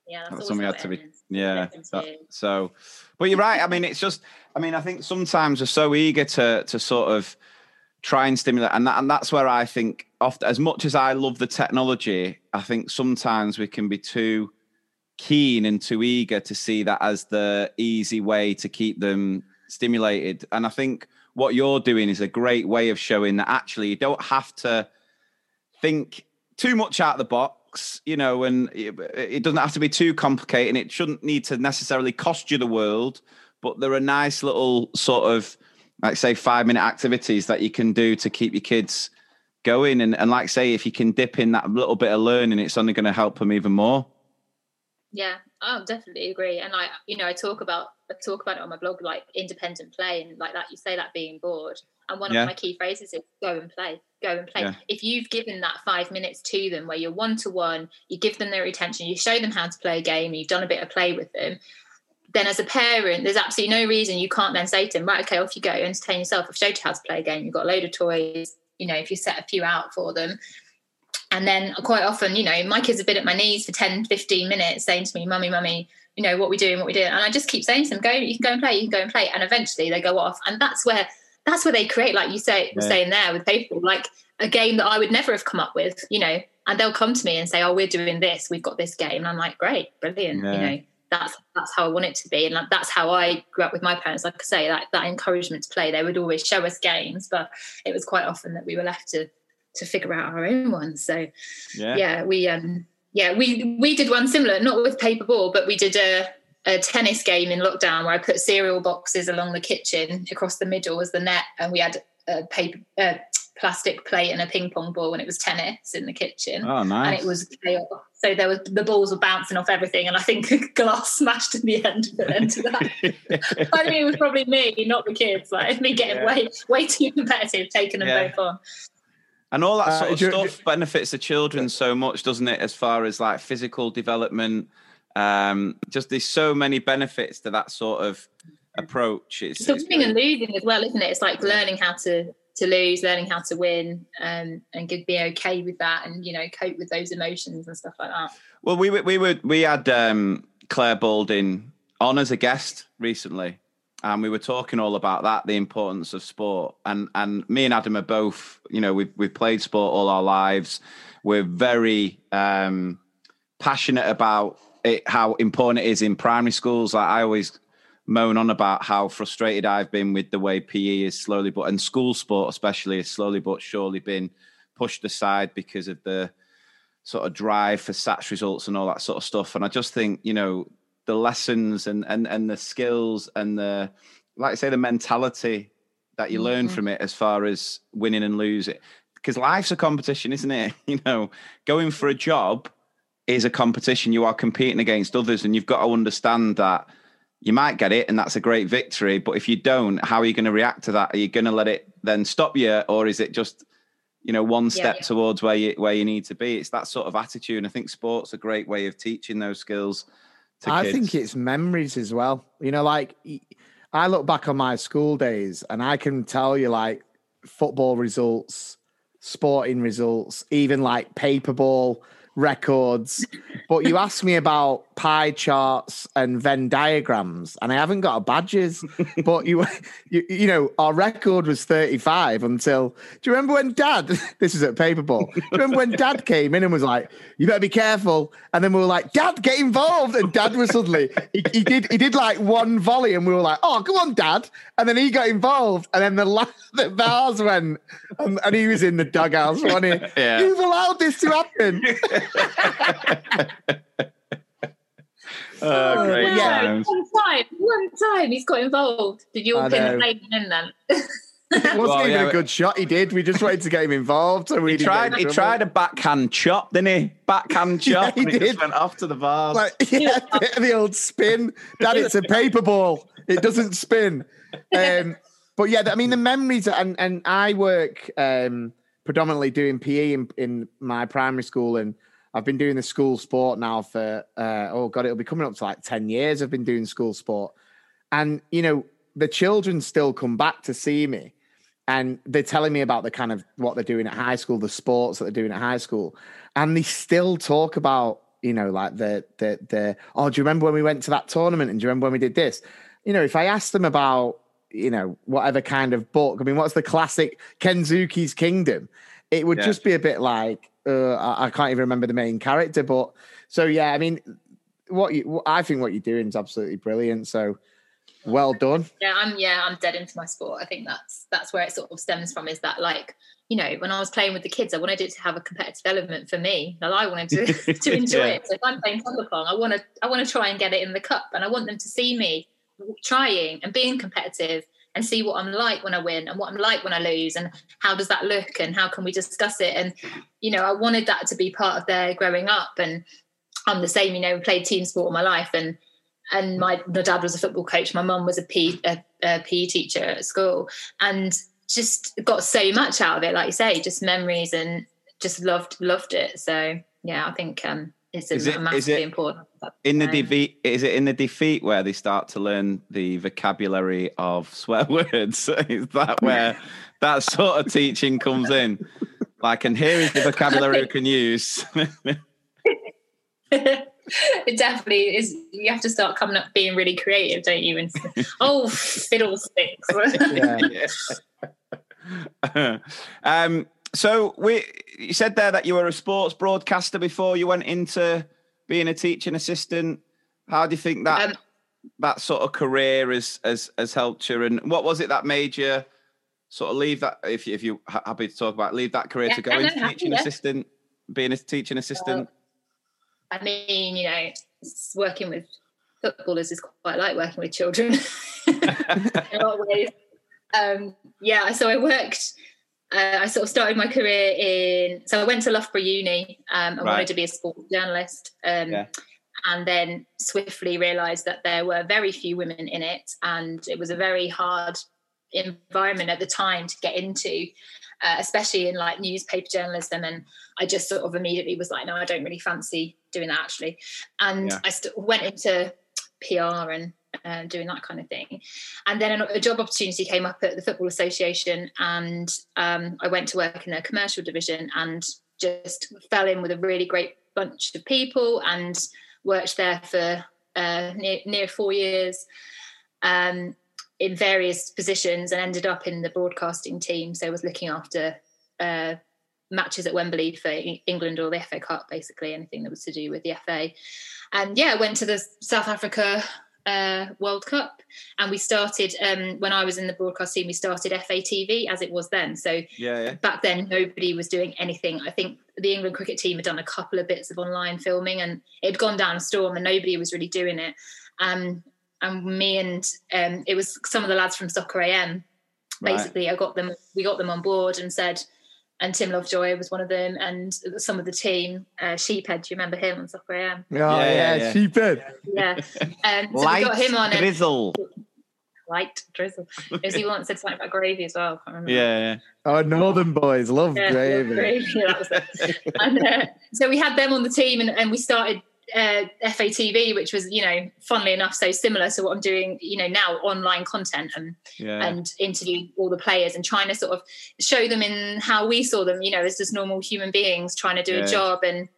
Yeah, That's that's when we had to be. ends. Yeah. That- so, but you're right. I mean, it's just. I mean, I think sometimes we're so eager to to sort of try and stimulate, and that, and that's where I think often, as much as I love the technology, I think sometimes we can be too keen and too eager to see that as the easy way to keep them stimulated. And I think what you're doing is a great way of showing that actually you don't have to think too much out of the box, you know, and it, it doesn't have to be too complicated and it shouldn't need to necessarily cost you the world, but there are nice little sort of like say five minute activities that you can do to keep your kids going and, and like say if you can dip in that little bit of learning it's only going to help them even more Yeah, I definitely agree. And like, you know, I talk about I talk about it on my blog, like independent play and like that. You say that being bored, and one Yeah. of my key phrases is "go and play, go and play." Yeah. If you've given that five minutes to them, where you're one to one, you give them their attention, you show them how to play a game, you've done a bit of play with them. Then, as a parent, there's absolutely no reason you can't then say to them, "Right, okay, off you go, entertain yourself. I've showed you how to play a game. You've got a load of toys. You know, if you set a few out for them." And then quite often, you know, my kids have been at my knees for 10, 15 minutes saying to me, Mummy, Mummy, you know, what we doing, what we doing. And I just keep saying to them, go, you can go and play, you can go and play. And eventually they go off. And that's where that's where they create, like you say Yeah. saying there with paper, like a game that I would never have come up with, you know. And they'll come to me and say, Oh, we're doing this, we've got this game. And I'm like, Great, brilliant. Yeah. You know, that's that's how I want it to be. And that's how I grew up with my parents. Like I say, like that encouragement to play. They would always show us games, but it was quite often that we were left to to figure out our own ones. So yeah yeah we um yeah we we did one similar not with paper ball but we did a a tennis game in lockdown where I put cereal boxes along the kitchen across the middle as the net, and we had a paper, a plastic plate and a ping pong ball, and it was tennis in the kitchen, oh nice! and it was chaos. So there was the balls were bouncing off everything, and I think glass smashed at the end of end of that. I mean, it was probably me, not the kids. Like me getting Yeah. way way too competitive, taking them Yeah. both on. And all that Uh, sort of do you- stuff benefits the children so much, doesn't it? As far as like physical development, um, just there's so many benefits to that sort of approach. It's, So it's winning and losing as well, isn't it? It's like learning how to to lose, learning how to win, um, and good, be okay with that, and you know, cope with those emotions and stuff like that. well, we were, we were we had um, Clare Balding on as a guest recently, and we were talking all about that, the importance of sport. And and me and Adam are both, you know, we've we've played sport all our lives. We're very um, passionate about it, how important it is in primary schools. Like I always moan on about how frustrated I've been with the way PE is slowly, but and school sport especially is slowly but surely been pushed aside because of the sort of drive for SATs results and all that sort of stuff. And I just think, you know, the lessons and and and the skills and the like I say, the mentality that you learn Mhm. from it as far as winning and losing. Because life's a competition, isn't it? You know, going for a job is a competition. You are competing against others, and you've got to understand that you might get it, and that's a great victory. But if you don't, how are you going to react to that? Are you going to let it then stop you, or is it just you know one step yeah. towards where you where you need to be? It's that sort of attitude. And I think sport's a great way of teaching those skills. I kids. think it's memories as well. You know, like I look back on my school days and I can tell you like football results, sporting results, even like paper ball records. But you asked me about pie charts and Venn diagrams, and I haven't got a badges. but you, you, you know, our record was 35 until. Do you remember when Dad? This is at paper ball. Do you remember when Dad came in and was like, "You better be careful," and then we were like, "Dad, get involved!" And Dad was suddenly he, he did he did like one volley, and we were like, "Oh, come on, Dad!" And then he got involved, and then the la- the bars went, and, and he was in the dugouts, wasn't he? Yeah. You've allowed this to happen. Oh, great Uh, yeah. times. One time, one time he's got involved. Did you all pin know. the blame in then? It wasn't Well, even yeah, a but- good shot. He did. We just wanted to get him involved. So we He tried. He tried a backhand chop, didn't he? Backhand Yeah, chop. he and it did. just went off to the bars. Like, yeah, the, the old spin. Dad, it's a paper ball. It doesn't spin. Um, but yeah, I mean the memories, and and I work um, predominantly doing PE in, in my primary school, and I've been doing the school sport now for uh, oh god, it'll be coming up to like ten years. I've been doing school sport, and you know the children still come back to see me, and they're telling me about the kind of what they're doing at high school, the sports that they're doing at high school, and they still talk about you know like the the the oh do you remember when we went to that tournament and do you remember when we did this? You know, if I asked them about you know whatever kind of book, I mean, what's the classic Kensuke's Kingdom? It would Yeah. just be a bit like uh, I, I can't even remember the main character, but so yeah, I mean, what you I think what you're doing is absolutely brilliant. So well done. Yeah, I'm yeah, I'm dead into my sport. I think that's that's where it sort of stems from. Is that like you know when I was playing with the kids, I wanted it to have a competitive element for me, and I wanted to to enjoy Yeah. it. So if I'm playing soccer pong, I want to I want to try and get it in the cup, and I want them to see me trying and being competitive and see what I'm like when I win and what I'm like when I lose and how does that look and how can we discuss it? And you know I wanted that to be part of their growing up and I'm the same you know played team sport all my life and and my, my dad was a football coach my mum was a P, a, a PE teacher at school and just got so much out of it like you say just memories and just loved loved it. So yeah I think um it's a Is it- is massively it important in the defeat, is it in the defeat where they start to learn the vocabulary of swear words? is that where that sort of teaching comes in? Like, and here is the vocabulary we can use. it definitely is. You have to start coming up being really creative, don't you? And oh, fiddlesticks. Yeah. um, so we, you said there that you were a sports broadcaster before you went into being a teaching assistant. How do you think that Um, that sort of career has has has helped you? And what was it that made you sort of leave that? If you, if you ha- happy to talk about it, leave that career Yeah, to go into happy, teaching yeah. assistant, being a teaching assistant. I mean, you know, working with footballers is quite like working with children in a lot of ways. Um, yeah, so I worked. Uh, I sort of started my career in. So I went to Loughborough Uni. Um, I Right. wanted to be a sports journalist, um, Yeah. and then swiftly realised that there were very few women in it, and it was a very hard environment at the time to get into, uh, especially in like newspaper journalism. And I just sort of immediately was like, no, I don't really fancy doing that actually. And Yeah. I st- went into PR and uh, doing that kind of thing. And then a, job opportunity came up at the Football Association, and um, I went to work in a commercial division and just fell in with a really great bunch of people and worked there for uh, near, near four years. Um, in various positions and ended up in the broadcasting team. So I was looking after uh, matches at Wembley for England or the FA Cup, basically anything that was to do with the FA. And yeah, went to the South Africa uh, World Cup, and we started um, when I was in the broadcast team. We started FATV as it was then. So Yeah, yeah. back then nobody was doing anything. I think the England cricket team had done a couple of bits of online filming and it had gone down a storm and nobody was really doing it. Um, and me and um, it was some of the lads from Soccer AM. Right. Basically, I got them. We got them on board and said, and Tim Lovejoy was one of them, and some of the team. Uh, Sheephead, do you remember him on Soccer AM? Oh, Yeah, yeah, yeah, yeah, yeah. sheephead. Yeah. Um, so Light we got him on and drizzle. light drizzle. As he once said something about gravy as well. I can't remember. Yeah, yeah. Oh, Northern boys love Yeah, gravy. gravy. Yeah, that was it. and uh, so we had them on the team, and, and we started uh, FATV, which was, you know, funnily enough, so similar to what I'm doing, you know, now online content and yeah. and interview all the players and trying to sort of show them in how we saw them, you know, as just normal human beings trying to do Yeah. a job and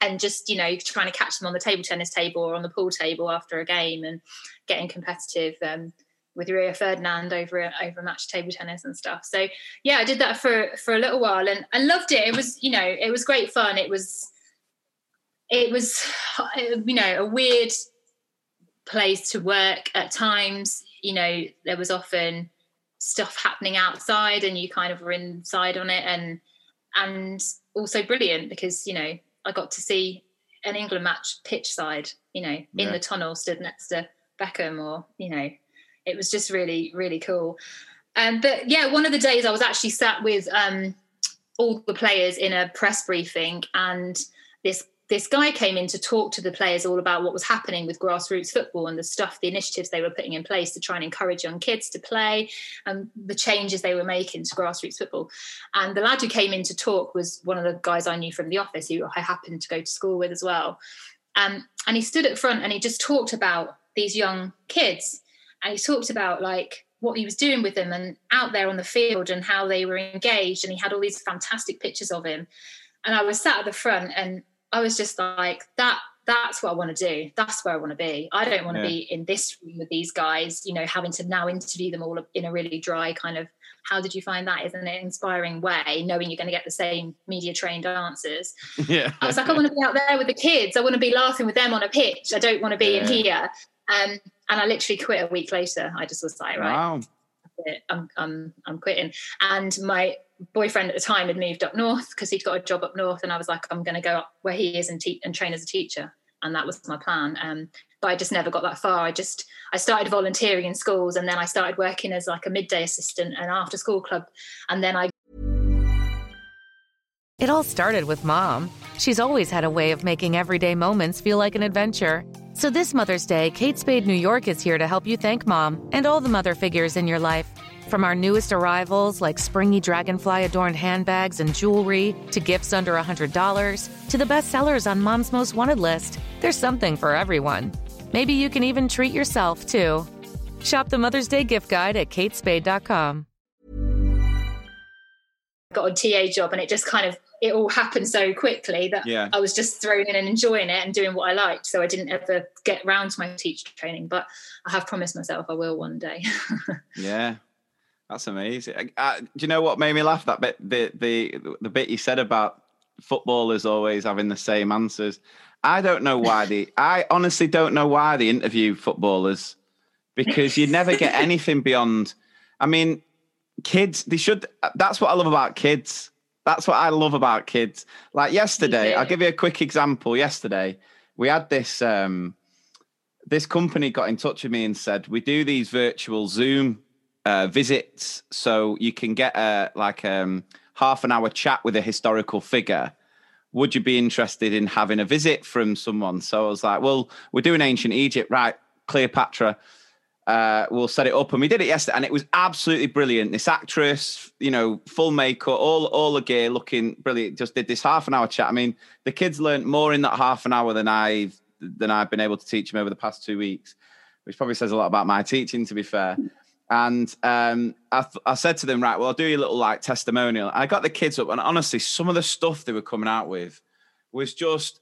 and just you know trying to catch them on the table tennis table or on the pool table after a game and getting competitive um, with Rio Ferdinand over over match table tennis and stuff. So yeah, I did that for for a little while and I loved it. It was you know it was great fun. It was it was you know a weird place to work at times. You know there was often stuff happening outside and you kind of were inside on it and and also brilliant because you know I got to see an England match pitch side, you know, in Yeah. the tunnel, stood next to Beckham, or you know, it was just really, really cool. Um, but yeah, one of the days I was actually sat with um, all the players in a press briefing, and this this guy came in to talk to the players all about what was happening with grassroots football and the stuff, the initiatives they were putting in place to try and encourage young kids to play, and the changes they were making to grassroots football. And the lad who came in to talk was one of the guys I knew from the office, who I happened to go to school with as well. Um, and he stood at front and he just talked about these young kids, and he talked about like what he was doing with them and out there on the field and how they were engaged. And he had all these fantastic pictures of him. And I was sat at the front and I was just like, that that's what I want to do. That's where I want to be. I don't want to Yeah. be in this room with these guys, you know, having to now interview them all in a really dry kind of how did you find that? Isn't it inspiring way, knowing you're going to get the same media trained answers? yeah. I was like, I want to be out there with the kids. I want to be laughing with them on a pitch. I don't want to be in here. Um, and I literally quit a week later. I just was like, right, Wow. I'm I'm I'm quitting. And my boyfriend at the time had moved up north because he'd got a job up north, and I was like, I'm going to go up where he is and and train as a teacher, and that was my plan. Um, but I just never got that far. I just I started volunteering in schools, and then I started working as like a midday assistant and after school club, and then I It all started with mom. She's always had a way of making everyday moments feel like an adventure. So this Mother's Day, Kate Spade New York is here to help you thank mom and all the mother figures in your life. From our newest arrivals, like springy dragonfly adorned handbags and jewelry, to gifts under $100, to the best sellers on mom's most wanted list, there's something for everyone. Maybe you can even treat yourself, too. Shop the Mother's Day gift guide at katespade.com. got a TA job, and it just kind of it all happened so quickly that Yeah. I was just thrown in and enjoying it and doing what I liked. So I didn't ever get round to my teacher training, but I have promised myself I will one day. Yeah, that's amazing. Uh, do you know what made me laugh? That bit, the the the bit you said about footballers always having the same answers. I don't know why the. I honestly don't know why they interview footballers because you never get anything beyond. I mean, kids. They should. That's what I love about kids. That's what I love about kids. Like yesterday. I'll give you a quick example. Yesterday, we had this. um this company got in touch with me and said we do these virtual Zoom uh, visits, so you can get a like um, half an hour chat with a historical figure. Would you be interested in having a visit from someone? So I was like, well, we're doing ancient Egypt, right? Cleopatra. Uh, we'll set it up, and we did it yesterday, and it was absolutely brilliant. This actress, you know, full makeup, all all the gear, looking brilliant. Just did this half an hour chat. I mean, the kids learned more in that half an hour than I've than I've been able to teach them over the past two weeks, which probably says a lot about my teaching, to be fair. And um, I, th- I said to them, right, well, I'll do you a little like testimonial. I got the kids up, and honestly, some of the stuff they were coming out with was just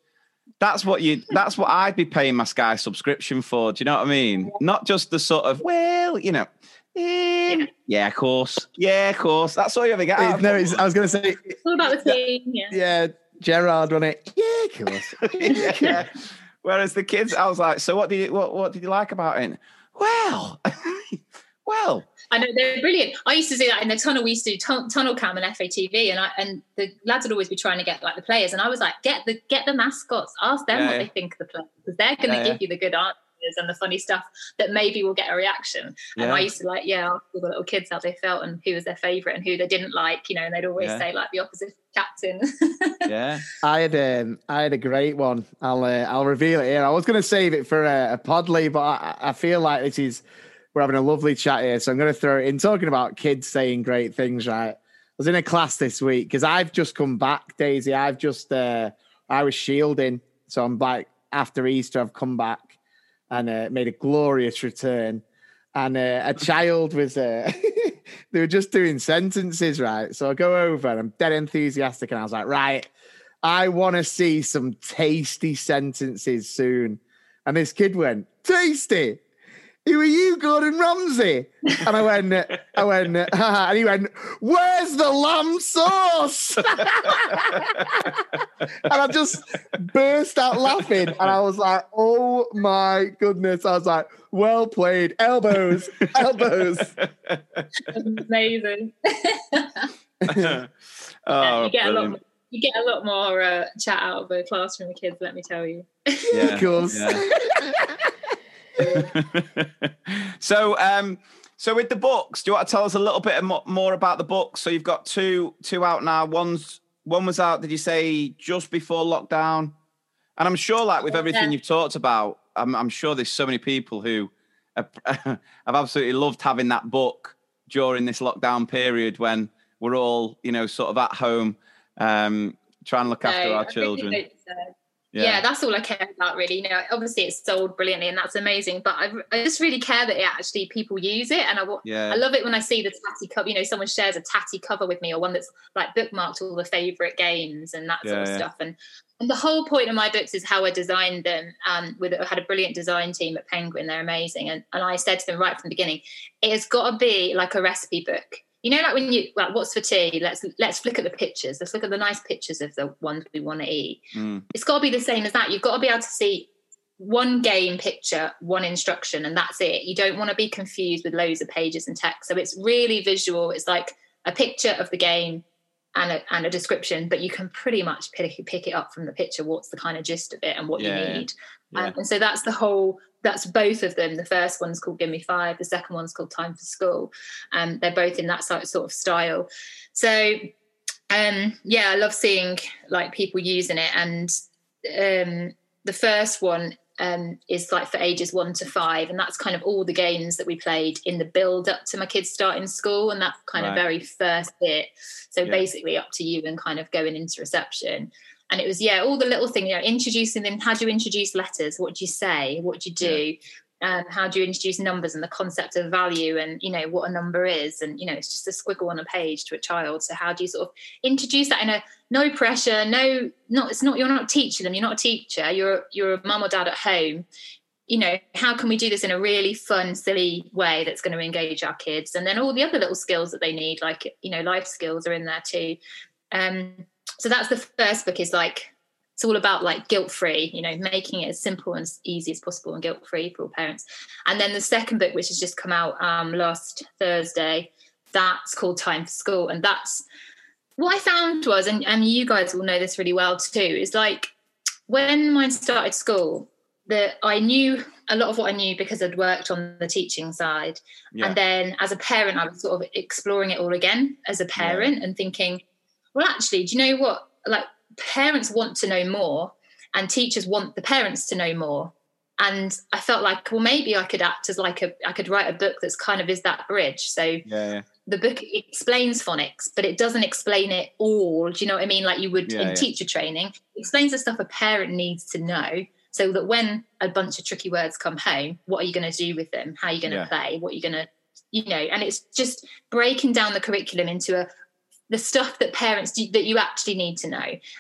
that's what you that's what I'd be paying my Sky subscription for. Do you know what I mean? Not just the sort of, well, you know, eh, yeah, of course, yeah, of course. That's all you ever get. out of no, it's, I was going to say, it's all about the team. Yeah. yeah, Gerard won it. Yeah, of course. yeah. Whereas the kids, I was like, so what did you what what did you like about it? Well, well, I know they're brilliant. I used to do that in the tunnel. We used to do tun- tunnel cam and FATV, and I and the lads would always be trying to get like the players, and I was like, get the get the mascots, ask them Yeah, what yeah. they think of the players because they're going to Yeah, give yeah. you the good answers. and the funny stuff that maybe will get a reaction. Yeah. And I used to like, yeah, ask all the little kids how they felt and who was their favourite and who they didn't like, you know, and they'd always Yeah. say like the opposite captain. Yeah. I had um, I had a great one. I'll uh, I'll reveal it here. I was going to save it for a, a podly, but I, I feel like this is we're having a lovely chat here, so I'm going to throw it in. Talking about kids saying great things, right? I was in a class this week because I've just come back, Daisy. I've just uh, I was shielding, so I'm like after Easter, I've come back and uh, made a glorious return. And uh, a child was uh, they were just doing sentences, right? So I go over and I'm dead enthusiastic, and I was like, right, I want to see some tasty sentences soon. And this kid went, tasty. Who are you, Gordon Ramsay? And I went, I went, and he went, where's the lamb sauce? and I just burst out laughing. And I was like, oh my goodness. I was like, well played. Elbows, elbows. Amazing. oh, you get a lot more, you get a lot more uh, chat out of a classroom with kids, let me tell you. Yeah, Of course. yeah. so, um, so with the books, do you want to tell us a little bit more about the books? So you've got two, two out now. One's one was out. Did you say just before lockdown? And I'm sure, like with everything Yeah. you've talked about, I'm, I'm sure there's so many people who have, have absolutely loved having that book during this lockdown period when we're all, you know, sort of at home, um, trying to look after No, our I really children. hope so. Yeah. that's all I care about, really. You know, obviously it's sold brilliantly and that's amazing, but I, I just really care that it actually people use it. And I, yeah. I love it when I see the tatty cover. You know, someone shares a tatty cover with me, or one that's like bookmarked all the favorite games and that sort of yeah. stuff. And and the whole point of my books is how I designed them. Um, with I had a brilliant design team at Penguin; they're amazing. And and I said to them right from the beginning, it has got to be like a recipe book. You know, like when you like, what's for tea? Let's let's look at the pictures. Let's look at the nice pictures of the ones we want to eat. Mm. It's got to be the same as that. You've got to be able to see one game picture, one instruction, and that's it. You don't want to be confused with loads of pages and text. So it's really visual. It's like a picture of the game and a, and a description, but you can pretty much pick, pick it up from the picture. What's the kind of gist of it and what Yeah, you need? Yeah. Um, and so that's the whole. That's both of them. The first one's called Give Me Five. The second one's called Time for School. Um, they're both in that sort sort of style. So um yeah i love seeing like people using it and um the first one um is like for ages one to five and that's kind of all the games that we played in the build up to my kids starting school and that kind Right. of very first bit so Yeah. basically up to you and kind of going into reception and it was yeah all the little things you know introducing them how do you introduce letters? What do you say? What do you do? Um, how do you introduce numbers and the concept of value and you know what a number is? And you know it's just a squiggle on a page to a child. So how do you sort of introduce that in a no pressure no not it's not you're not teaching them you're not a teacher you're you're a mum or dad at home. You know how can we do this in a really fun silly way that's going to engage our kids? And then all the other little skills that they need like you know life skills are in there too. Um so that's the first book is like it's all about like guilt free you know making it as simple and as easy as possible and guilt free for all parents. And then the second book which has just come out um last thursday that's called time for school. And that's what i found was and, and you guys will know this really well too is like when mine started school that i knew a lot of what i knew because i'd worked on the teaching side. Yeah. and then as a parent i was sort of exploring it all again as a parent and thinking well actually do you know what like parents want to know more and teachers want the parents to know more and i felt like well maybe i could act as like a i could write a book that's kind of is that bridge so yeah, yeah. the book explains phonics, but it doesn't explain it all. Do you know what I mean? Like you would Yeah, in teacher training, it explains the stuff a parent needs to know so that when a bunch of tricky words come home, what are you going to do with them? How are you going to play? What are you going to, you know, and it's just breaking down the curriculum into a the stuff that parents do, that you actually need to know.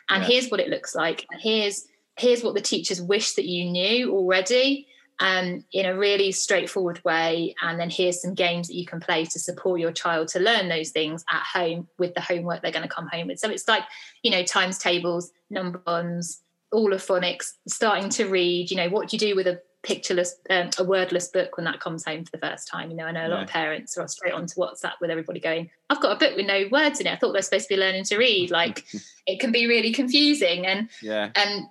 And Yeah. here's what it looks like. And here's here's what the teachers wish that you knew already um, in a really straightforward way. And then here's some games that you can play to support your child to learn those things at home with the homework they're going to come home with. So it's like, you know, times tables, number ones, all of phonics, starting to read, you know, what do you do with a pictureless, um, a wordless book when that comes home for the first time? You know, I know a lot Yeah. of parents are straight onto WhatsApp with everybody going, I've got a book with no words in it. I thought they're supposed to be learning to read. Like it can be really confusing. And yeah. and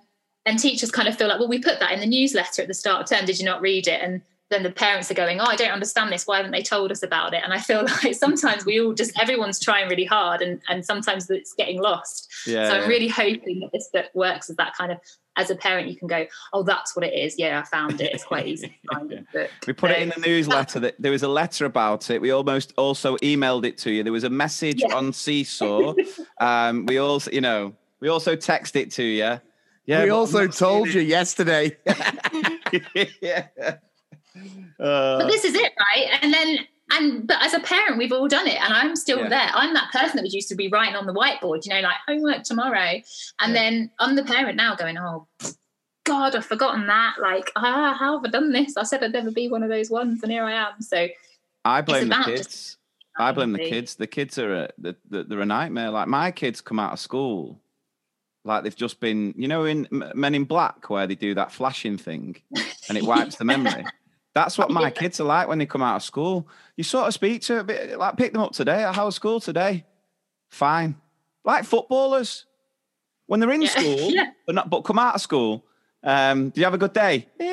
and teachers kind of feel like, well, we put that in the newsletter at the start of term. Did you not read it? And then the parents are going, oh, I don't understand this. Why haven't they told us about it? And I feel like sometimes we all just everyone's trying really hard, and and sometimes it's getting lost. Yeah, so I'm yeah. really hoping that this book works as that kind of as a parent you can go, oh, that's what it is. Yeah, I found it. It's quite easy to find it. We put it um, in the newsletter that there was a letter about it. We almost also emailed it to you. There was a message Yeah. on Seesaw. um, we also, you know, we also texted it to you. Yeah, we also told you yesterday. it. yeah. but Uh, this is it right and then and but as a parent we've all done it and i'm still Yeah. there i'm that person that was used to be writing on the whiteboard you know like homework tomorrow and Yeah. then i'm the parent now going oh god i've forgotten that like ah how have i done this i said i'd never be one of those ones and here i am so I blame the kids. I blame the kids. The kids are a, the, the, they're a nightmare. Like my kids come out of school, like they've just been, you know, in Men in Black where they do that flashing thing, and it wipes the memory. That's what my kids are like when they come out of school. You sort of speak to a bit, like pick them up today. How was school today? Fine. Like footballers, when they're in Yeah. school, Yeah. but not, but come out of school. Um, do you have a good day? Eh,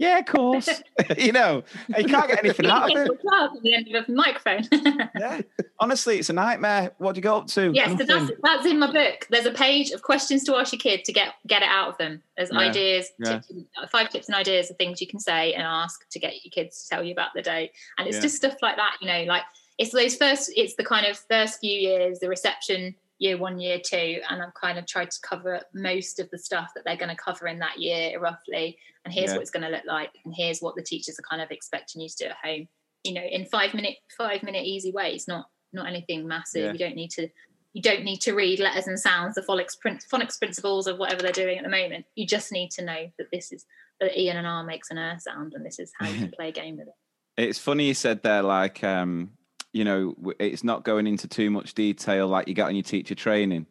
yeah, of course. you know, you can't get anything out of it. at the end of the microphone Yeah. Honestly, it's a nightmare. What do you go up to? Yes, so that's that's in my book. There's a page of questions to ask your kid to get get it out of them. There's Yeah, ideas, yeah. tips, uh, five tips and ideas of things you can say and ask to get your kids to tell you about the day. And it's Yeah. just stuff like that, you know, like it's those first. It's the kind of first few years, the reception year one, year two, and I've kind of tried to cover most of the stuff that they're going to cover in that year roughly. And here's Yeah. what it's going to look like, and here's what the teachers are kind of expecting you to do at home. You know, in five minute, five minute easy ways, not not anything massive. Yeah. You don't need to you don't need to read letters and sounds, the phonics, prin- phonics principles of whatever they're doing at the moment. You just need to know that this is that E and an R makes an R sound, and this is how you can play a game with it. It's funny you said there, like, um, you know, it's not going into too much detail like you got on your teacher training.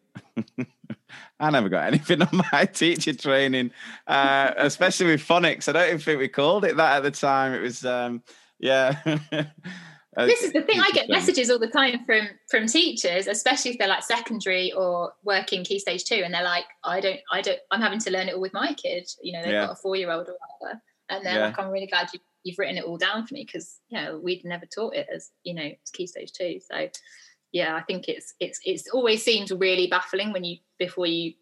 I never got anything on my teacher training, uh, especially with phonics. I don't even think we called it that at the time. It was, um, yeah. Uh, This is the thing. I get messages all the time from from teachers, especially if they're like secondary or working key stage two, and they're like, "I don't, I don't, I'm having to learn it all with my kid." You know, they've Yeah. got a four year old or whatever, and they're Yeah. like, "I'm really glad you, you've written it all down for me because know we'd never taught it as you know as key stage two. So yeah, I think it's it's it's always seems really baffling when you before you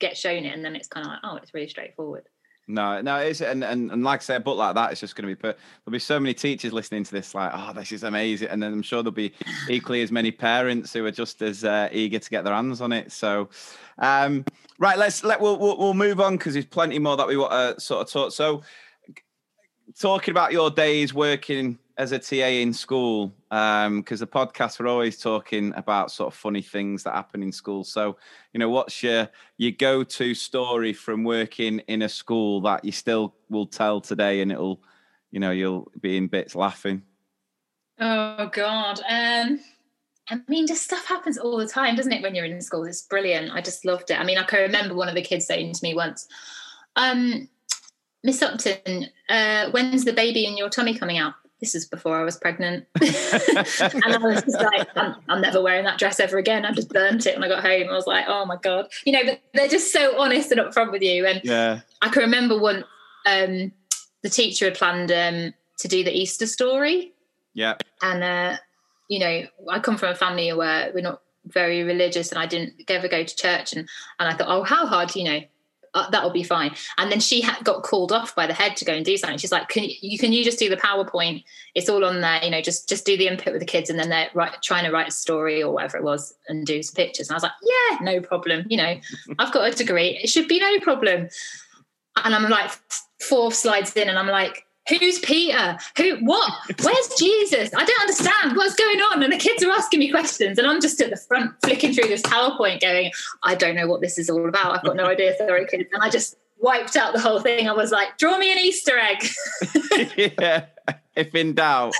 get shown it, and then it's kind of like, oh, it's really straightforward. No, no, it's and, and and like I said, but like that, it's just going to be. put. there'll be so many teachers listening to this, like, oh, this is amazing, and then I'm sure there'll be equally as many parents who are just as uh, eager to get their hands on it. So, um, right, let's let we'll we'll, we'll move on because there's plenty more that we want to sort of talk. So, talking about your days working as a TA in school, because the podcast we're always talking about sort of funny things that happen in school. So, you know, what's your your go to story from working in a school that you still will tell today, and it'll, you know, you'll be in bits laughing. Oh God. Um I mean, just stuff happens all the time, doesn't it, when you're in school? It's brilliant. I just loved it. I mean, I can remember one of the kids saying to me once, um, Miss Upton, uh, when's the baby in your tummy coming out? This is before I was pregnant. and I was just like, I'm, I'm never wearing that dress ever again. I just burnt it when I got home. I was like, oh my God. You know, but they're just so honest and upfront with you. And Yeah, I can remember one, um, the teacher had planned um, to do the Easter story yeah, and uh, you know i come from a family where we're not very religious and i didn't ever go to church and and i thought oh how hard you know uh, that'll be fine. And then she ha- got called off by the head to go and do something. She's like can you can you just do the powerpoint? It's all on there you know just just do the input with the kids and then they're trying to write a story or whatever it was and do some pictures. And i was like yeah no problem you know i've got a degree. It should be no problem. And i'm like four slides in and i'm like who's peter? Who what? Where's jesus? I don't understand what's going on. And the kids are asking me questions and i'm just at the front flicking through this powerpoint going i don't know what this is all about. I've got no idea sorry kids. And i just wiped out the whole thing. I was like draw me an easter egg. Yeah. If in doubt,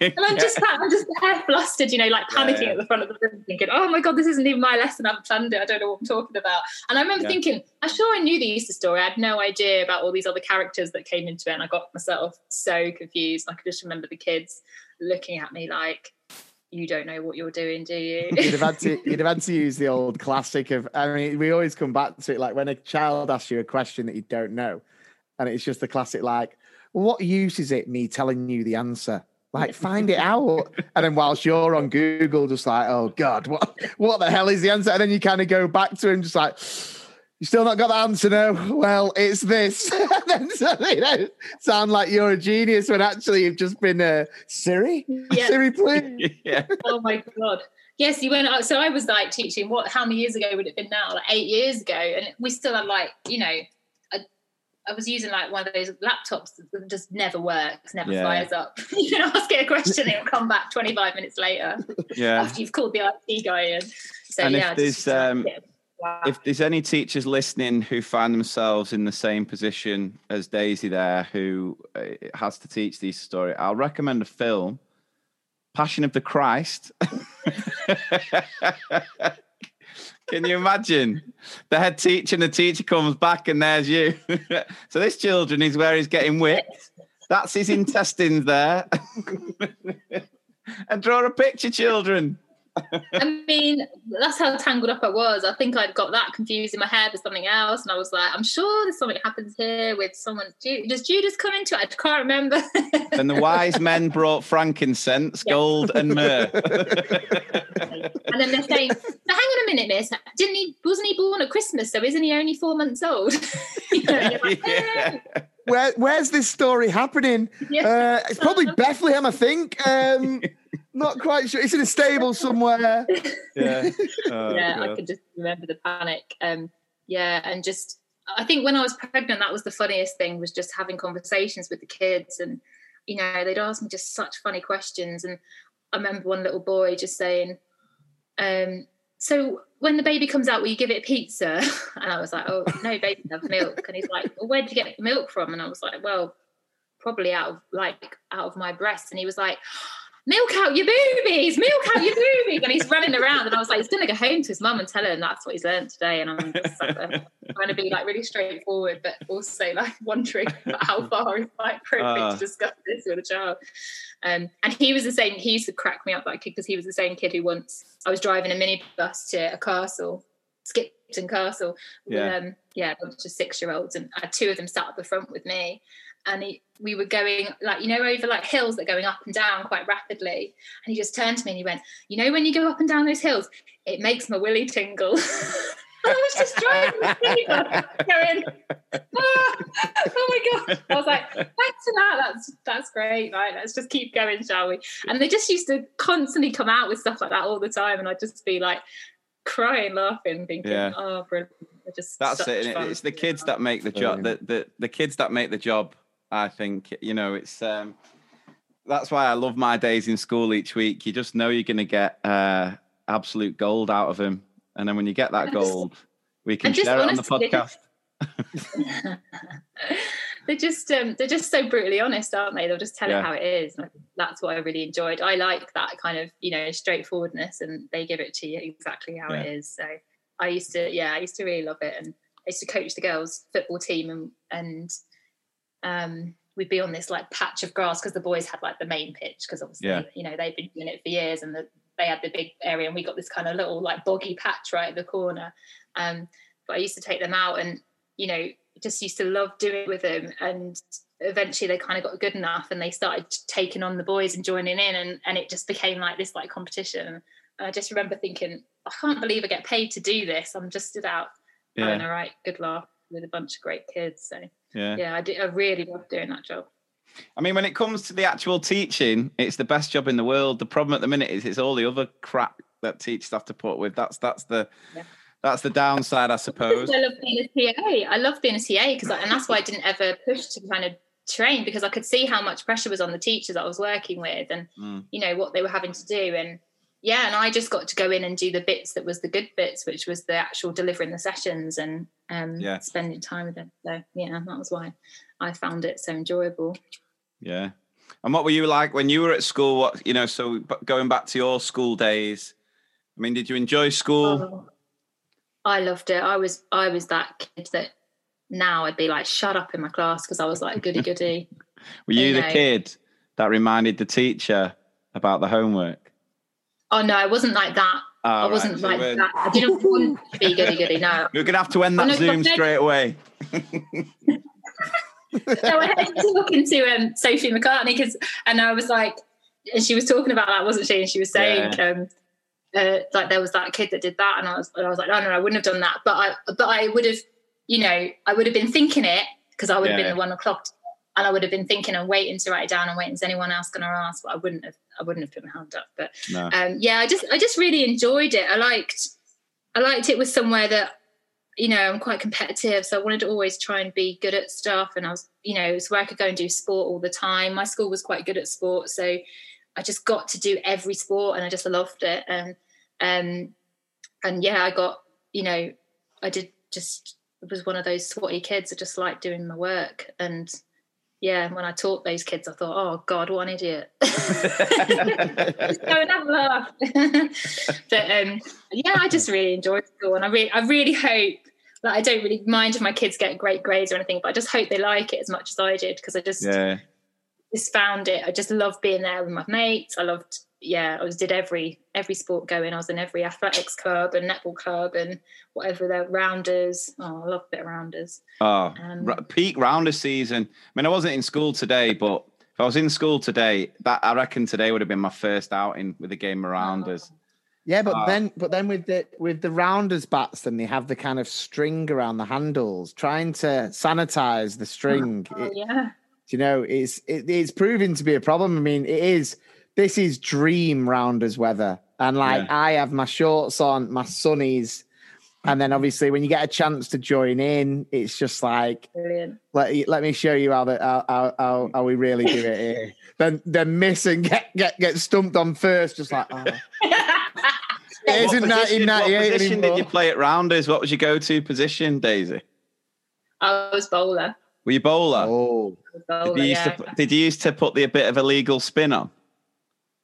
and i'm just i'm just hair flustered you know like panicking yeah. at the front of the room thinking oh my god this isn't even my lesson i haven't planned it i don't know what i'm talking about and i remember Yeah. thinking i'm sure i knew the easter story i had no idea about all these other characters that came into it and i got myself so confused i could just remember the kids looking at me like you don't know what you're doing, do you? you'd have had to you'd have had to use the old classic of I mean, we always come back to it like when a child asks you a question that you don't know, and it's just the classic like, what use is it me telling you the answer? Like, find it out. And then whilst you're on Google, just like, oh God, what what the hell is the answer? And then you kind of go back to him, just like, you still not got the answer, no? Well, it's this. and then so, you know, sound like you're a genius when actually you've just been uh, Siri, Yeah. Siri, please. yeah. oh my god. Yes, you went. So I was like teaching. What? How many years ago would it have been now? Like eight years ago, and we still had like you know. I, was using like one of those laptops that just never works, never Yeah. fires up. you can ask it a question, it'll come back 25 minutes later Yeah. after you've called the IT guy in. So And if there's, just, um, wow. If there's any teachers listening who find themselves in the same position as Daisy there, who uh, has to teach these stories, I'll recommend a film, Passion of the Christ. Can you imagine the head teacher and the teacher comes back and there's you? so this children is where he's getting whipped. That's his intestines there. and draw a picture, children. I mean, that's how tangled up I was. I think I'd got that confused in my head with something else, and I was like, I'm sure there's something happens here with someone. Does Judas come into it? I can't remember. And the wise men brought frankincense, Yeah. gold, and myrrh. And then they're saying, "So hang on a minute, miss. Didn't he? Wasn't he born at Christmas? So isn't he only four months old?" You know, like, yeah. Where, where's this story happening? Yeah. Uh, it's probably Bethlehem, I think. Um, not quite sure. It's in a stable somewhere. yeah. Oh, yeah, I God. could just remember the panic. Um, yeah, and just I think when I was pregnant, that was the funniest thing was just having conversations with the kids, and you know they'd ask me just such funny questions. And I remember one little boy just saying, um, "So when the baby comes out, will you give it pizza?" And I was like, "Oh no, baby have milk." And he's like, well, "Where'd you get milk from?" And I was like, "Well, probably out of like out of my breast." And he was like milk out your boobies, milk out your boobies. And he's running around. And I was like, he's going to go home to his mum and tell her, and that's what he's learned today. And I'm just like, uh, trying to be like really straightforward, but also like wondering how far is like appropriate Ah. to discuss this with a child. Um, and he was the same, he used to crack me up kid because he was the same kid who once I was driving a minibus to a castle, Skipton Castle, Yeah. um, yeah, a bunch of six year olds, and I had two of them sat at the front with me. And he, we were going like you know over like hills that are going up and down quite rapidly. And he just turned to me and he went, "You know when you go up and down those hills, it makes my willy tingle." I was just driving the minibus going, "Ah, "Oh my god!" I was like, "Thanks for that. That's that's great. Right, let's just keep going, shall we?" And they just used to constantly come out with stuff like that all the time, and I'd just be like crying, laughing, thinking, Yeah. "Oh, brilliant!" Just That's such it. fun. It's the kids that make the job. The, the the kids that make the job. I think you know it's. um That's why I love my days in school each week. You just know you're going to get uh absolute gold out of them, and then when you get that gold, we can share it on the podcast. they're just um, they're just so brutally honest, aren't they? They'll just tell Yeah. it how it is. And I think that's what I really enjoyed. I like that kind of you know straightforwardness, and they give it to you exactly how it Yeah. is. So I used to, yeah, I used to really love it, and I used to coach the girls' football team, and and um, we'd be on this like patch of grass because the boys had like the main pitch because obviously Yeah. you know they've been doing it for years, and the, they had the big area, and we got this kind of little like boggy patch right at the corner. Um, but I used to take them out, and you know, just used to love doing it with them, and eventually they kind of got good enough, and they started taking on the boys and joining in, and and it just became like this like competition. And I just remember thinking, I can't believe I get paid to do this. I'm just stood out having Yeah, a right good laugh with a bunch of great kids. So yeah. yeah, I, did, I really love doing that job. I mean, when it comes to the actual teaching, it's the best job in the world. The problem at the minute is it's all the other crap that teachers have to put with. That's that's the Yeah. that's the downside, I suppose. I love being a TA. I love being a TA because, and that's why I didn't ever push to kind of train because I could see how much pressure was on the teachers I was working with, and Mm. you know what they were having to do, and yeah, and I just got to go in and do the bits that was the good bits, which was the actual delivering the sessions and um, Yeah. spending time with them. So yeah, that was why I found it so enjoyable. Yeah. And what were you like when you were at school? What you know? So going back to your school days, I mean, did you enjoy school? Oh, I loved it. I was I was that kid that now I'd be like, shut up in my class because I was like goody goody. Were you you the know. kid that reminded the teacher about the homework? Oh no, I wasn't like that. Oh, I wasn't like that. I didn't want to be goody goody. No, We're gonna have to end that Oh, Zoom straight away. so I had to look into um, Sophie McCartney because, and I was like, and she was talking about that, wasn't she? And she was saying, um, uh, like there was that kid that did that, and I was, and I was like, oh no, I wouldn't have done that, but I, but I would have, you know, I would have been thinking it because I would have been the one o'clock, and I would have been thinking and waiting to write it down and waiting. Is anyone else going to ask? But I wouldn't have, I wouldn't have put my hand up. But No. um, yeah, I just, I just really enjoyed it. I liked, I liked it was somewhere that you know, I'm quite competitive, so I wanted to always try and be good at stuff. And I was, you know, it's where I could go and do sport all the time. My school was quite good at sport, so I just got to do every sport, and I just loved it. And um, and yeah, I got, you know, I did just it was one of those swatty kids that just liked doing my work. And yeah, when I taught those kids, I thought, oh God, what an idiot. Go and have a laugh. but um, yeah, I just really enjoyed school, and I really, I really hope. Like, I don't really mind if my kids get great grades or anything, but I just hope they like it as much as I did because I just Yeah. just found it. I just loved being there with my mates. I loved, yeah, I was did every every sport going. I was in every athletics club and netball club and whatever the rounders. Oh, I love a bit of rounders. Oh, Um, ra- peak rounder season. I mean, I wasn't in school today, but if I was in school today, that I reckon today would have been my first outing with a game of rounders. Yeah, but Ah. then but then with the with the rounders bats, then they have the kind of string around the handles, trying to sanitize the string. Oh, It- yeah. you know, it's it, it's proving to be a problem. I mean, it is. This is dream rounders weather, and like Yeah. I have my shorts on, my sunnies, and then obviously when you get a chance to join in, it's just like Brilliant. let let me show you how the how how, how, how we really do it here. then then miss and get get get stumped on first, just like oh. it What isn't position, what 1998 position did you play at rounders? What was your go-to position, Daisy? I was bowler. Were you bowler? Oh, bowler did, you used yeah. to, did you used to put the a bit of illegal spin on?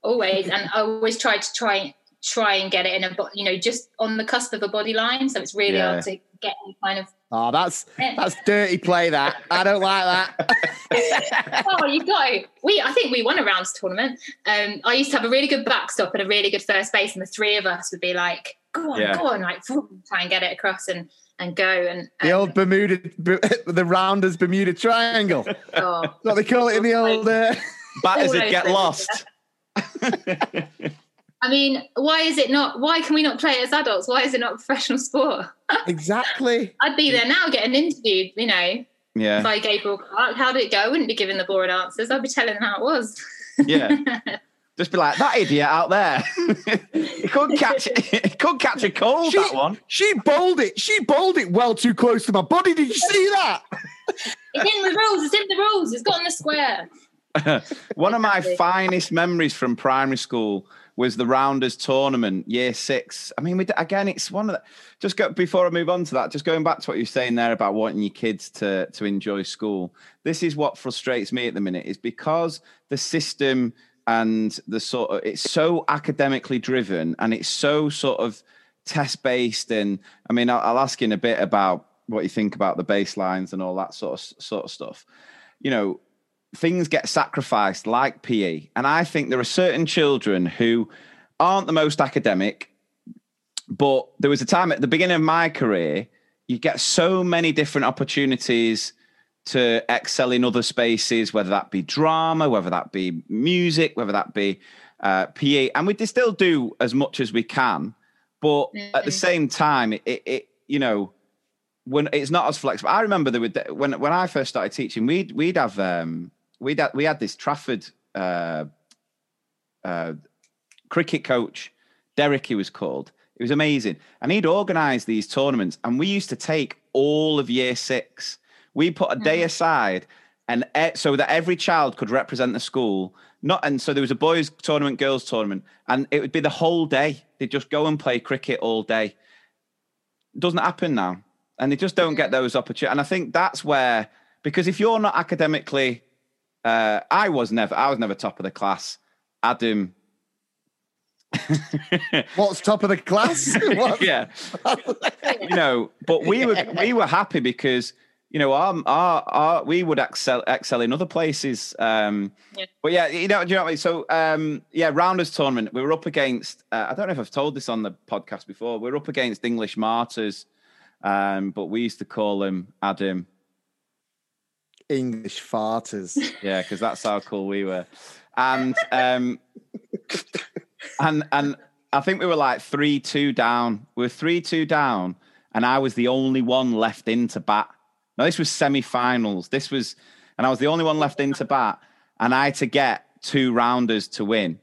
Always and i always try to try try and get it in a you know just on the cusp of a body line so it's really Yeah. hard to get any kind of oh, that's that's dirty play. That I don't like that. oh you go we i think we won a rounds tournament um i used to have a really good backstop and a really good first base and the three of us would be like go on Yeah. go on like try and get it across and and go and The um, old Bermuda, the rounders Bermuda Triangle. oh, What they call it in the old. Uh, Batters All would get lost. I mean why is it not why can we not play as adults why is it not a professional sport exactly. i'd be there now getting interviewed you know Yeah, by Gabriel Clarke. How did it go? I wouldn't be giving the boring answers. I'd be telling them how it was. yeah. Just be like that idiot out there. he could catch. He could catch a cold. She- that one. She bowled it. She bowled it well too close to my body. Did you see that? It's in the rules. It's in the rules. It's got on the square. One of my finest memories from primary school was the Rounders tournament, year six. I mean, we, again, it's one of the. Just go before I move on to that. Just going back to what you were saying there about wanting your kids to to enjoy school. This is what frustrates me at the minute is because the system and the sort of it's so academically driven and it's so sort of test based. And I mean, I'll, I'll ask you in a bit about what you think about the baselines and all that sort of sort of stuff. You know, things get sacrificed like PE. And I think there are certain children who aren't the most academic, but there was a time at the beginning of my career, you get so many different opportunities to excel in other spaces, whether that be drama, whether that be music, whether that be uh, PE. And we still do as much as we can. But at the same time, it, it, you know, when it's not as flexible. I remember there were when when I first started teaching, we'd we'd have um we'd had, we had this Trafford uh, uh, cricket coach, Derek, he was called. It was amazing, and he'd organise these tournaments, and we used to take all of Year Six. We put a day Mhm. aside, and so that every child could represent the school. Not and so there was a boys' tournament, girls' tournament, and it would be the whole day. They'd just go and play cricket all day. Doesn't happen now and they just don't get those opportunities. And I think that's where, because if you're not academically, uh, I was never, I was never top of the class. Adam, What's top of the class? What? yeah, you know, but we were we were happy because you know, our, our, our, we would excel excel in other places. Um, Yeah. But yeah, you know, do you know what I mean? So um, yeah, rounders tournament. We were up against. Uh, I don't know if I've told this on the podcast before. We were up against English martyrs, um, but we used to call them Adam. English farters. Yeah, because that's how cool we were. And um, and and I think we were like three two down. We were three two down, and I was the only one left in to bat. Now this was semi-finals. This was, and I was the only one left in to bat, and I had to get two rounders to win.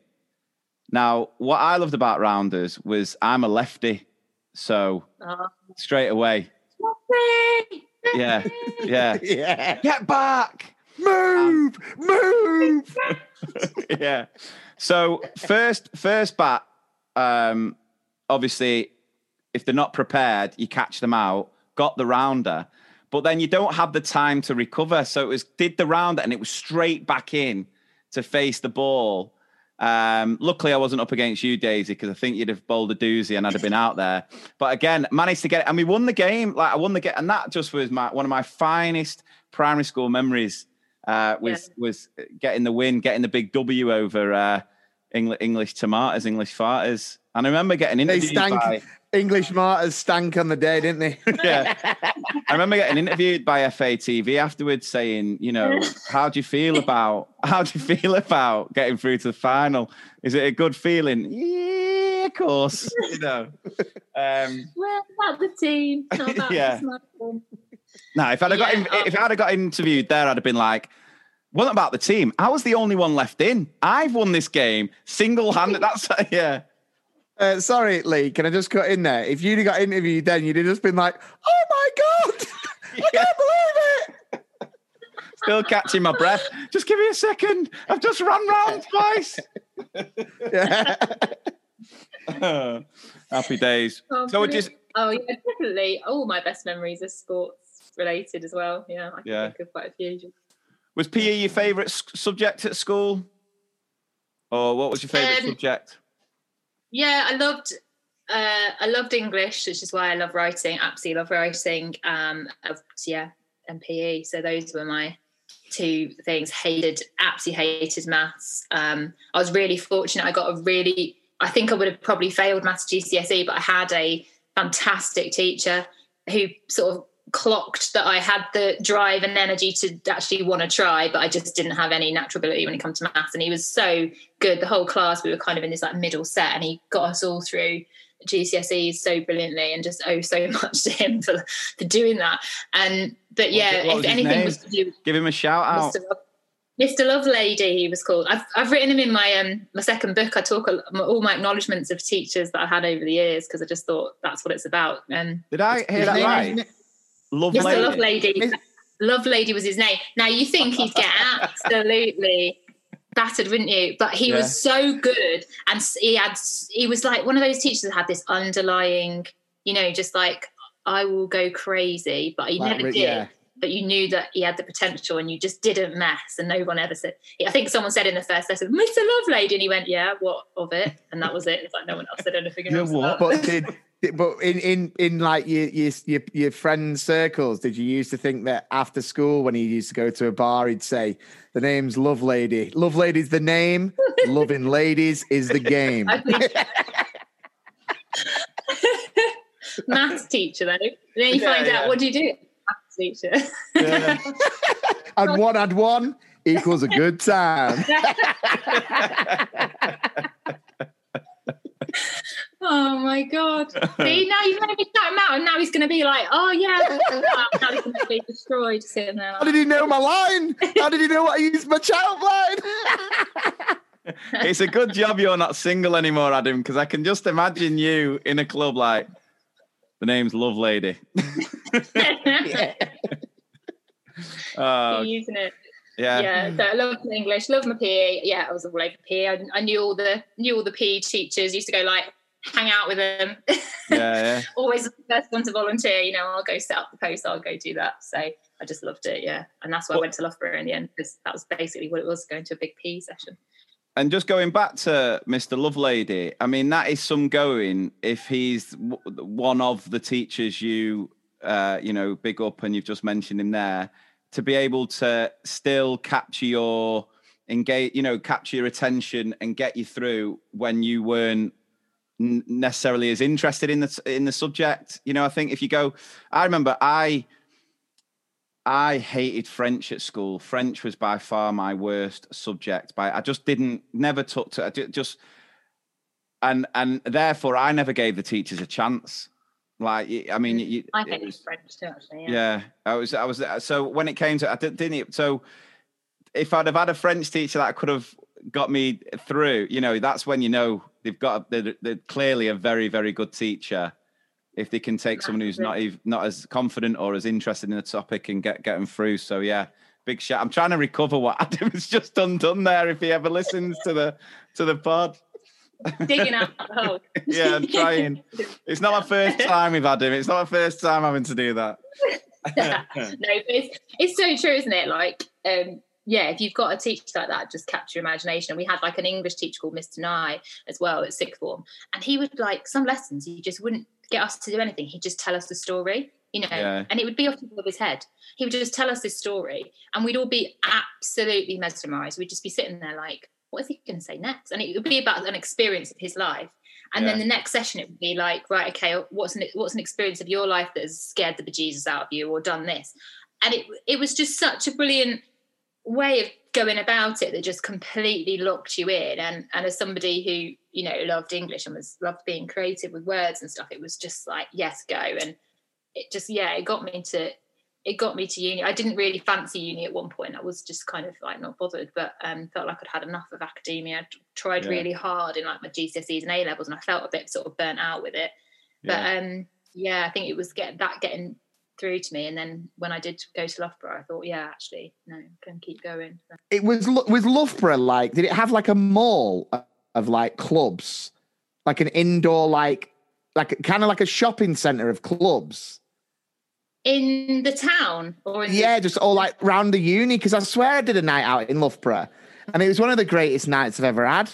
Now, what I loved about rounders was I'm a lefty, so Oh, straight away, Lovely! Yeah, yeah, yeah. get back. Move, move. yeah. So first first bat, um, obviously, if they're not prepared, you catch them out. Got the rounder, but then you don't have the time to recover. So it was did the rounder, and it was straight back in to face the ball. Um, luckily, I wasn't up against you, Daisy, because I think you'd have bowled a doozy and I'd have been out there. But again, managed to get it, and we won the game. Like I won the game, and that just was my one of my finest primary school memories. Uh, was was getting the win, getting the big W over uh, English English tomatoes, English farters. And I remember getting They interviewed stank. by English martyrs stank on the day, didn't they? yeah. I remember getting interviewed by FATV afterwards saying, you know, how do you feel about how do you feel about getting through to the final? Is it a good feeling? Yeah, of course. You know. Um Well, about the team. Not about Yeah. the smartphone. no, if I'd have got Yeah, uh, if I'd have got interviewed there, I'd have been like, wasn't about the team. I was the only one left in. I've won this game single-handed. That's yeah. Uh, sorry, Lee. Can I just cut in there? If you'd have got interviewed then, you'd have just been like, "Oh my god, I Yeah. can't believe it!" Still catching my breath. Just give me a second. I've just run round twice. Yeah. Happy days. Oh, So would you brilliant. Oh yeah, definitely. All my best memories are sports related as well. Yeah, I can Yeah. think of quite a few. Was PE your favourite s- subject at school? Or what was your favourite Um, subject? Yeah, I loved uh, I loved English, which is why I love writing. Absolutely love writing. Um, yeah, and PE. So those were my two things. Hated, absolutely hated maths. Um, I was really fortunate. I got a really. I think I would have probably failed maths GCSE, but I had a fantastic teacher who sort of clocked that I had the drive and energy to actually want to try, but I just didn't have any natural ability when it comes to maths. And he was so good. The whole class, we were kind of in this like middle set, and he got us all through GCSEs so brilliantly, and just owe so much to him for for doing that. And but yeah, if anything name? was to do Give him a shout out. Mr. Love, Mr. Lovelady, he was called. I've I've written him in my um my second book. I talk a, all my acknowledgements of teachers that I had over the years because I just thought that's what it's about. And Did I hear that right? Love Mr. lady. Lovelady, Miss- Lovelady was his name. Now you think he'd get absolutely battered, wouldn't you? But he Yeah. was so good, and he had he was like one of those teachers that had this underlying, you know, just like I will go crazy, but he Like, never did. yeah. But you knew that he had the potential, and you just didn't mess. And no one ever said. I think someone said in the first lesson, "Mr. Lovelady," and he went, "Yeah, what of it?" And that was it. It's like no one else said anything. Yeah, else what? about But it. did, did- but in in in like your your your, your friends' circles, did you used to think that after school when he used to go to a bar, he'd say the name's Love Lady. Love Lady's the name. Loving ladies is the game. I think maths teacher though. And then you Yeah, find yeah. out what do you do? Maths. Yeah. and one add one equals a good time. oh my god! See now you've made me shout him out, and now he's going to be like, oh yeah. now he's going to be destroyed sitting there. How did he know my line? How did he know what I used my shout line? it's a good job you're not single anymore, Adam, because I can just imagine you in a club like the name's Love Lady. Oh, using it. yeah. Yeah, so I love English, love my PE. Yeah, I was all over PE. I, I knew all the knew all the PE teachers. Used to go like hang out with them. Yeah, yeah. Always the first one to volunteer. You know, I'll go set up the post. I'll go do that. So I just loved it. Yeah, and that's why I went to Loughborough in the end because that was basically what it was going to a big PE session. And just going back to Mr. Lovelady, I mean, that is some going if he's one of the teachers you uh, you know, big up, and you've just mentioned him there, to be able to still capture your engage, you know, capture your attention and get you through when you weren't necessarily as interested in the in the subject. You know, I think if you go, I remember I I hated French at school. French was by far my worst subject. By I just didn't never took to I just and and therefore I never gave the teachers a chance. Like I mean, mm, you, I hated French too. Actually, yeah. yeah. I was I was so when it came to I didn't so if I'd have had a French teacher that could have got me through, you know, that's when you know they've got they're, they're clearly a very very good teacher if they can take someone who's not even not as confident or as interested in the topic and get get them through. So yeah, big shout. I'm trying to recover what Adam has just undone there. If he ever listens to the to the pod, digging out the hole. yeah, I'm trying. It's not my first time with Adam. It's not my first time having to do that. no, it's it's so true, isn't it? Like, um, yeah, if you've got a teacher like that, just capture your imagination. And we had like an English teacher called Mr. Nye as well at sixth form, and he would like some lessons he just wouldn't get us to do anything. He'd just tell us the story, you know, yeah. and it would be off the top of his head. He would just tell us this story, and we'd all be absolutely mesmerized. We'd just be sitting there like, what is he going to say next? And it would be about an experience of his life. And yeah. then the next session, it would be like, right, okay, what's an what's an experience of your life that has scared the bejesus out of you, or done this? And it it was just such a brilliant way of going about it that just completely locked you in and and as somebody who you know loved english and was loved being creative with words and stuff it was just like yes go and it just yeah it got me to it got me to uni i didn't really fancy uni at one point i was just kind of like not bothered but um felt like i'd had enough of academia i tried yeah. really hard in like my gcse's and a levels and i felt a bit sort of burnt out with it yeah. but um yeah i think it was get that getting through to me. And then when I did go to Loughborough, I thought, yeah, actually, no, can keep going. It was with Loughborough like, did it have like a mall of like clubs, like an indoor like, like kind of like a shopping center of clubs? In the town, or yeah, the- just all like round the uni. Because I swear I did a night out in Loughborough, and it was one of the greatest nights I've ever had.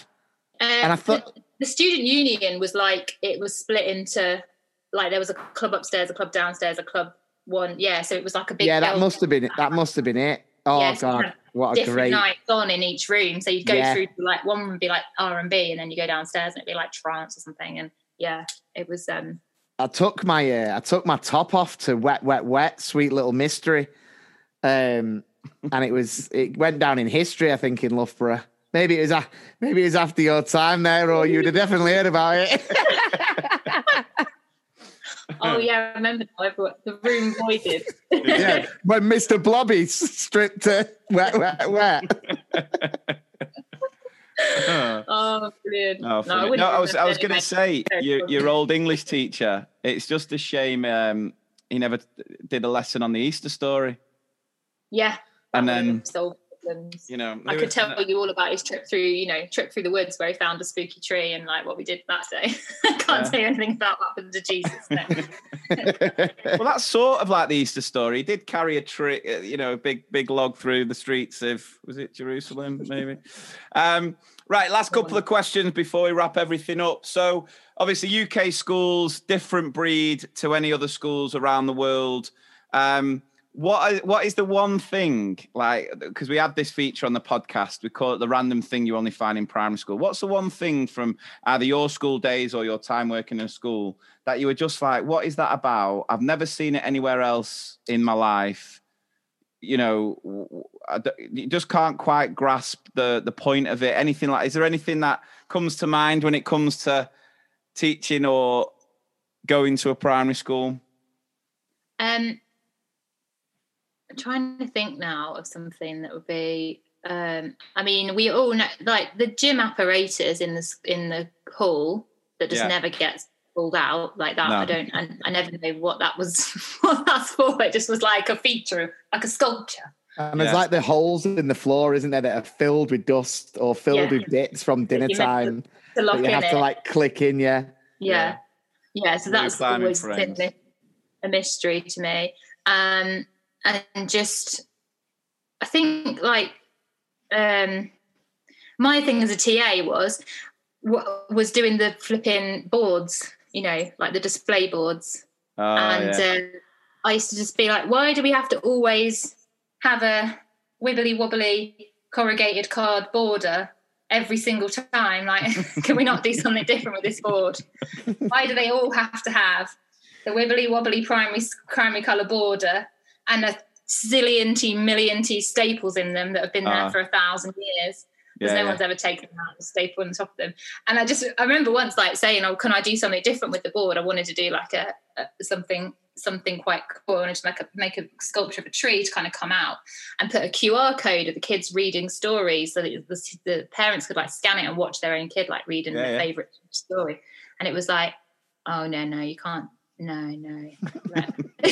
Uh, and I thought the, the student union was like it was split into like there was a club upstairs, a club downstairs, a club one. Yeah, so it was like a big. Yeah, that must have been it. That must have been it. Oh yeah, god, what a great nights on in each room. So you'd go yeah. through like one would be like R and B, and then you go downstairs and it'd be like trance or something. And yeah, it was. um I took my uh, I took my top off to wet, wet, wet, sweet little mystery, um, and it was it went down in history. I think in Loughborough. Maybe it was maybe it was after your time there, or you'd have definitely heard about it. Oh yeah, I remember the room voided. yeah, when Mr. Blobby stripped to wet, wet, wet. oh, brilliant! Oh, no, I, no, I was, I was going to say your, your old English teacher. It's just a shame um, he never did a lesson on the Easter story. Yeah, and then so problems. You know, I could tell you all about his trip through, you know, trip through the woods where he found a spooky tree and like what we did that day. I can't yeah. say anything about what happened to Jesus. well, that's sort of like the Easter story. He did carry a tree, uh, you know, a big big log through the streets of was it Jerusalem, maybe. um, right, last couple of questions before we wrap everything up. So, obviously, UK schools different breed to any other schools around the world. Um, what is, what is the one thing like because we have this feature on the podcast we call it the random thing you only find in primary school. What's the one thing from either your school days or your time working in a school that you were just like what is that about? I've never seen it anywhere else in my life. You know you just can't quite grasp the the point of it anything like is there anything that comes to mind when it comes to teaching or going to a primary school? Um I'm trying to think now of something that would be. Um, I mean, we all know like the gym apparatus in the in the hall that just yeah. never gets pulled out like that. No. I don't. I, I, never know what that was. what that's for. It just was like a feature, like a sculpture. And there's like the holes in the floor, isn't there, that are filled with dust or filled yeah. with bits from dinner time. To, to you have it. to like click in, yeah. Yeah. Yeah. so that's always been a mystery to me. Um, and just I think like um my thing as a TA was was doing the flipping boards, you know, like the display boards. Oh, and yeah. uh, I used to just be like, why do we have to always have a wibbly wobbly corrugated card border every single time? Like, can we not do something different with this board? Why do they all have to have the wibbly wobbly primary primary colour border and a zillion T million T staples in them that have been there Ah. for a thousand years? because Yeah, no yeah. one's ever taken them out and staple on top of them. And I just I remember once like saying, "Oh, can I do something different with the board?" I wanted to do like a, a something something quite cool. I wanted to make a make a sculpture of a tree to kind of come out and put a QR code of the kids reading stories so that the, the parents could like scan it and watch their own kid like reading Yeah, their yeah. favorite story. And it was like, "Oh no, no, you can't." No, no.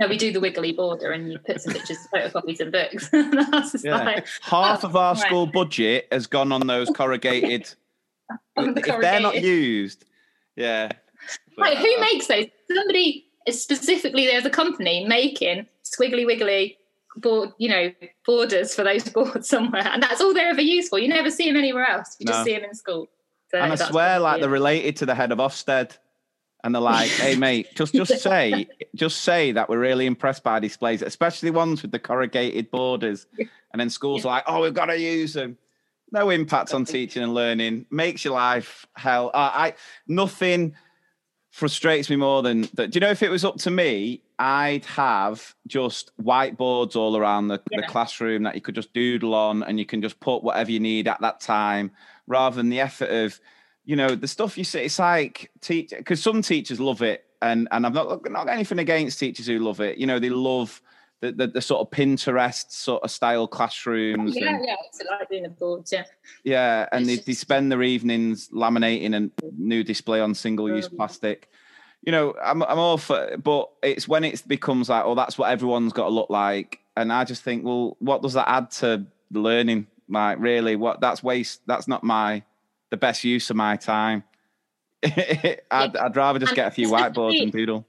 No, we do the wiggly border and you put some pictures, photocopies and books. and I was just Yeah. like, Half Oh, of our right. school budget has gone on those corrugated. On the if they're not used, yeah. Right, who uh, makes those? Somebody specifically there's a company making squiggly wiggly board, you know, borders for those boards somewhere, and that's all they're ever used for. You never see them anywhere else. You No. just see them in school. So And I swear, like they're related to the head of Ofsted, and they're like, "Hey, mate, just just say, just say that we're really impressed by displays, especially ones with the corrugated borders." And then schools are like, "Oh, we've got to use them." No impact on teaching and learning. Makes your life hell. Uh, I nothing frustrates me more than that. Do you know if it was up to me, I'd have just whiteboards all around the, the classroom that you could just doodle on and you can just put whatever you need at that time rather than the effort of, you know, the stuff you see. It's like teach because some teachers love it. And and I'm not not anything against teachers who love it. You know, they love the, the, the sort of Pinterest sort of style classrooms. yeah, and, yeah, it's like doing the boards. Yeah, yeah, and they, they spend their evenings laminating a new display on single-use Mm. plastic. You know, I'm I'm all for, but it's when it becomes like, oh, that's what everyone's got to look like, and I just think, well, what does that add to learning? Like, really, what? That's waste. That's not my the best use of my time. I'd, I'd rather just get a few whiteboards and doodle.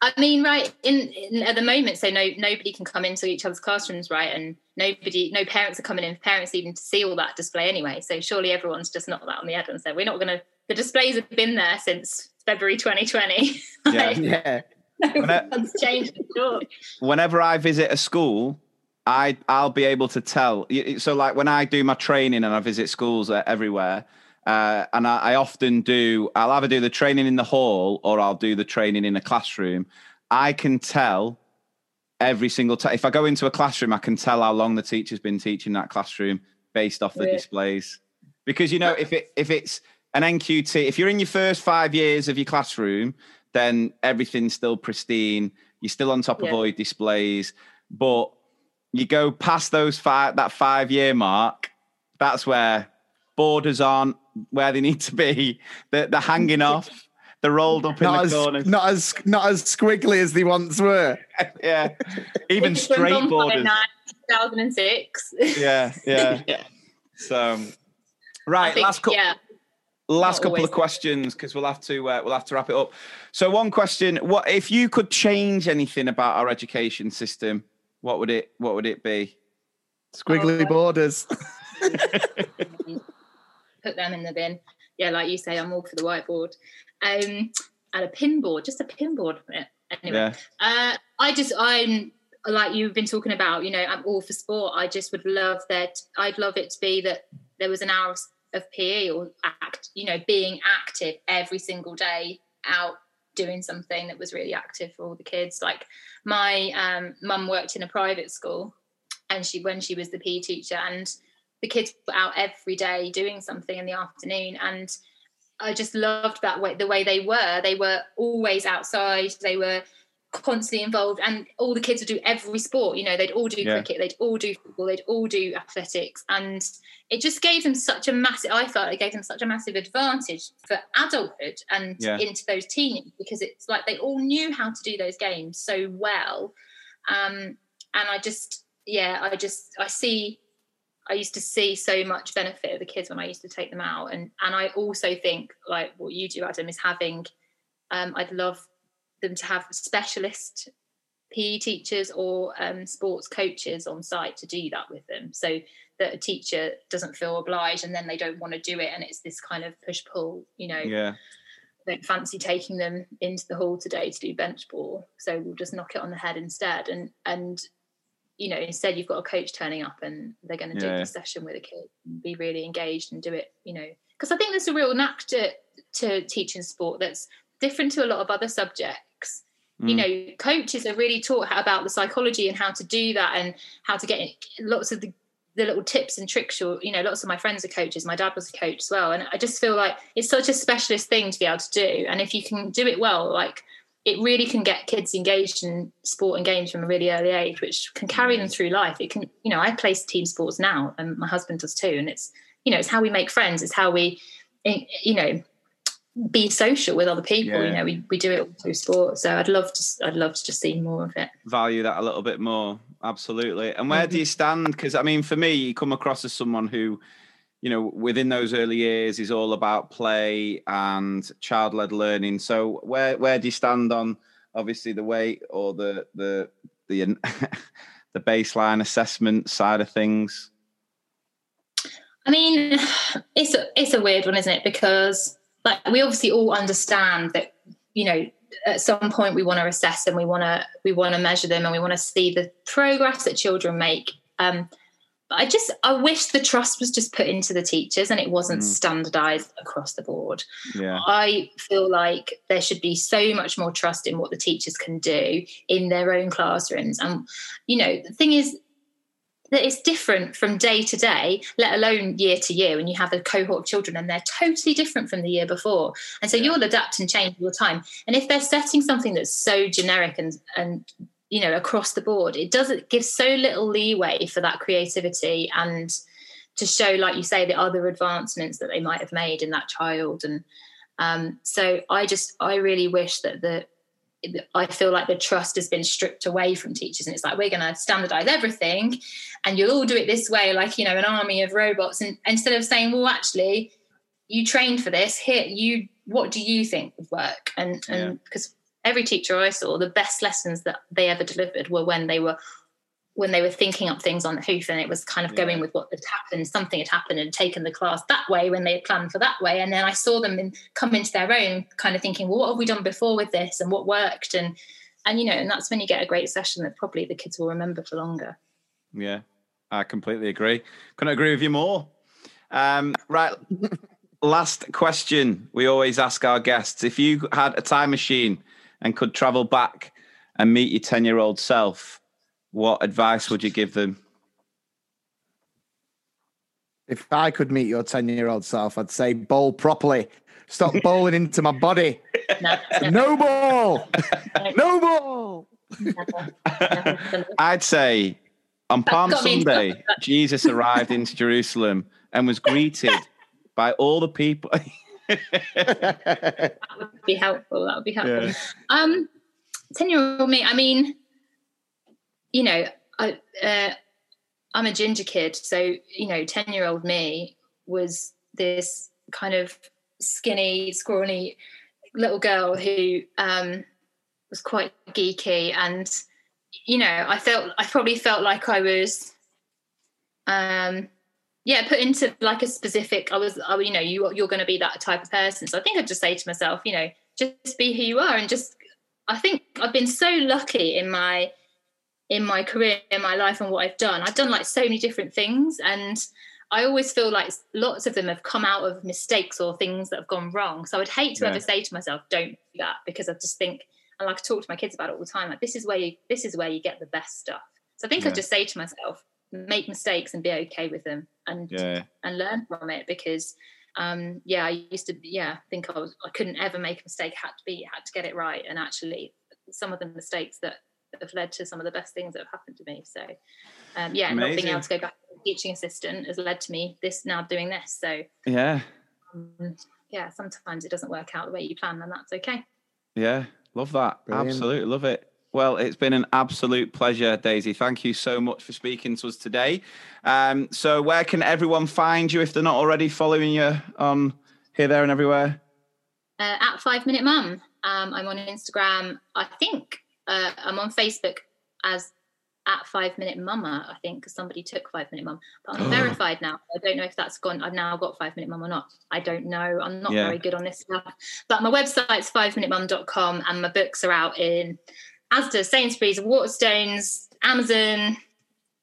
I mean, right in, in at the moment, so no nobody can come into each other's classrooms, right? And nobody, no parents are coming in, parents even to see all that display anyway. So surely everyone's just knocked that on the head and said, we're not going to. The displays have been there since February 2020. Yeah. Yeah. No Everyone's changed. Whenever I visit a school, I I'll be able to tell. So like when I do my training and I visit schools uh, everywhere, uh, and I, I often do. I'll either do the training in the hall or I'll do the training in a classroom. I can tell every single time. If I go into a classroom, I can tell how long the teacher's been teaching that classroom based off the Yeah. displays. Because you know, if it if it's an NQT, if you're in your first five years of your classroom, then everything's still pristine. You're still on top of all your displays. But you go past those five that five year mark, that's where borders aren't where they need to be. They're, they're hanging off. They're rolled up in Not the as corners. not as not as squiggly as they once were. yeah, even straight borders. 2006. Yeah, yeah. So, right, think, last couple. yeah. last Not couple always. of questions because we'll have to uh, we'll have to wrap it up. So one question: What if you could change anything about our education system? What would it What would it be? Squiggly Oh. borders. put them in the bin. Yeah, like you say, I'm all for the whiteboard. Um, and a pin board, just a pin board. Anyway, Yeah, uh, I just I'm like you've been talking about. You know, I'm all for sport. I just would love that. I'd love it to be that there was an hour of- of PE or act. You know, being active every single day out doing something that was really active for all the kids. Like my um, mum worked in a private school, and she when she was the PE teacher, and the kids were out every day doing something in the afternoon, and I just loved that way the way they were. They were always outside. They were constantly involved, and all the kids would do every sport. You know, they'd all do Yeah. cricket, they'd all do football, they'd all do athletics, and it just gave them such a massive. I felt it gave them such a massive advantage for adulthood and Yeah. into those teens because it's like they all knew how to do those games so well, um, and I just yeah, I just I see I used to see so much benefit of the kids when I used to take them out, and and I also think like what you do, Adam, is having. Um, I'd love them to have specialist PE teachers or um, sports coaches on site to do that with them, so that a teacher doesn't feel obliged, and then they don't want to do it, and it's this kind of push pull, you know, yeah. don't fancy taking them into the hall today to do bench ball, so we'll just knock it on the head instead. And and you know, instead you've got a coach turning up and they're going to do Yeah. the session with a kid, and be really engaged and do it. You know, because I think there's a real knack to to teaching sport that's different to a lot of other subjects. You Mm. know, coaches are really taught about the psychology and how to do that and how to get lots of the the little tips and tricks or you know lots of my friends are coaches my dad was a coach as well and i just feel like it's such a specialist thing to be able to do and if you can do it well like it really can get kids engaged in sport and games from a really early age which can carry them through life it can you know i play team sports now and my husband does too and it's you know it's how we make friends it's how we eh, you know be social with other people Yeah. you know we, we do it through sport so i'd love to i'd love to just see more of it value that a little bit more. Absolutely. And where do you stand? Because I mean, for me, you come across as someone who, you know, within those early years is all about play and child-led learning. So where where do you stand on obviously the weight or the the the the baseline assessment side of things? I mean, it's a, it's a weird one, isn't it? Because like we obviously all understand that you know at some point we want to assess and we want to we want to measure them and we want to see the progress that children make. Um, but I just I wish the trust was just put into the teachers and it wasn't Mm. standardized across the board. Yeah. I feel like there should be so much more trust in what the teachers can do in their own classrooms. And, you know, the thing is that it's different from day to day, let alone year to year, when you have a cohort of children and they're totally different from the year before. And so Yeah. you'll adapt and change all the time. And if they're setting something that's so generic and, and, you know, across the board, it doesn't give so little leeway for that creativity and to show, like you say, the other advancements that they might have made in that child. And um, so I just, I really wish that the, I feel like the trust has been stripped away from teachers, and it's like we're going to standardize everything, and you'll all do it this way, like you know, an army of robots. And instead of saying, well, actually, you trained for this. Here, you, what do you think would work? And and because every teacher I saw, the best lessons that they ever delivered were when they were when they were thinking up things on the hoof and it was kind of Yeah. going with what had happened something had happened and taken the class that way when they had planned for that way and then i saw them in, come into their own kind of thinking well what have we done before with this and what worked and and you know and that's when you get a great session that probably the kids will remember for longer Yeah, I completely agree. Couldn't agree with you more. Um, right. Last question we always ask our guests if you had a time machine and could travel back and meet your 10 year old self, what advice would you give them? If I could meet your 10 year old self, I'd say bowl properly. Stop bowling into my body. no, No ball. No ball. I'd say on Palm got me in Sunday. Jesus arrived into Jerusalem and was greeted by all the people. that would be helpful that would be helpful Yeah. um 10 year old me i mean you know i uh, i'm a ginger kid so you know 10 year old me was this kind of skinny scrawny little girl who um was quite geeky and you know i felt i probably felt like i was um yeah put into like a specific i was I, you know you you're going to be that type of person so i think i'd just say to myself you know just be who you are and just i think i've been so lucky in my in my career in my life and what i've done i've done like so many different things and i always feel like lots of them have come out of mistakes or things that have gone wrong so i'd hate to Yeah. ever say to myself don't do that because i just think and like i talk to my kids about it all the time like this is where you this is where you get the best stuff so i think Yeah. i'd just say to myself make mistakes and be okay with them and yeah. and learn from it because um yeah i used to yeah think i was i couldn't ever make a mistake had to be had to get it right and actually some of the mistakes that have led to some of the best things that have happened to me so um yeah not being able to go back to teaching assistant has led to me this now doing this so Yeah. um, yeah sometimes it doesn't work out the way you plan and that's okay Yeah, love that. Brilliant. Absolutely love it. Well, it's been an absolute pleasure, Daisy. Thank you so much for speaking to us today. Um, so, where can everyone find you if they're not already following you on here, there, and everywhere? uh, at five minute mum um i'm on instagram i think uh, i'm on facebook as at Five Minute Mama, I think, because somebody took Five Minute Mum. But I'm Oh. verified now. I don't know if that's gone. I've now got Five Minute Mum or not. I don't know. I'm not Yeah. very good on this stuff. But my website's fiveminutemum.com and my books are out in Asda, Sainsbury's, Waterstones, Amazon,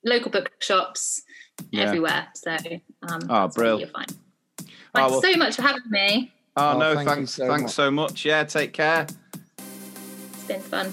local bookshops, Yeah. everywhere. So um, ah, Oh, that's where brill. you'll find. Oh, ah, Thanks well- so much for having me. Oh, Oh, no, thank thanks, so thanks much. so much. Yeah, take care. It's been fun.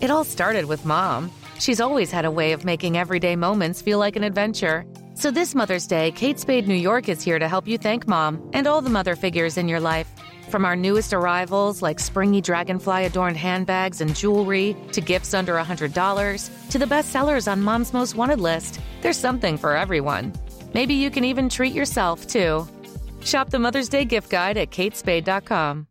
It all started with mom. She's always had a way of making everyday moments feel like an adventure. So this Mother's Day, Kate Spade New York is here to help you thank mom and all the mother figures in your life. From our newest arrivals, like springy dragonfly adorned handbags and jewelry, to gifts under $100, to the best sellers on mom's most wanted list, there's something for everyone. Maybe you can even treat yourself, too. Shop the Mother's Day gift guide at katespade.com.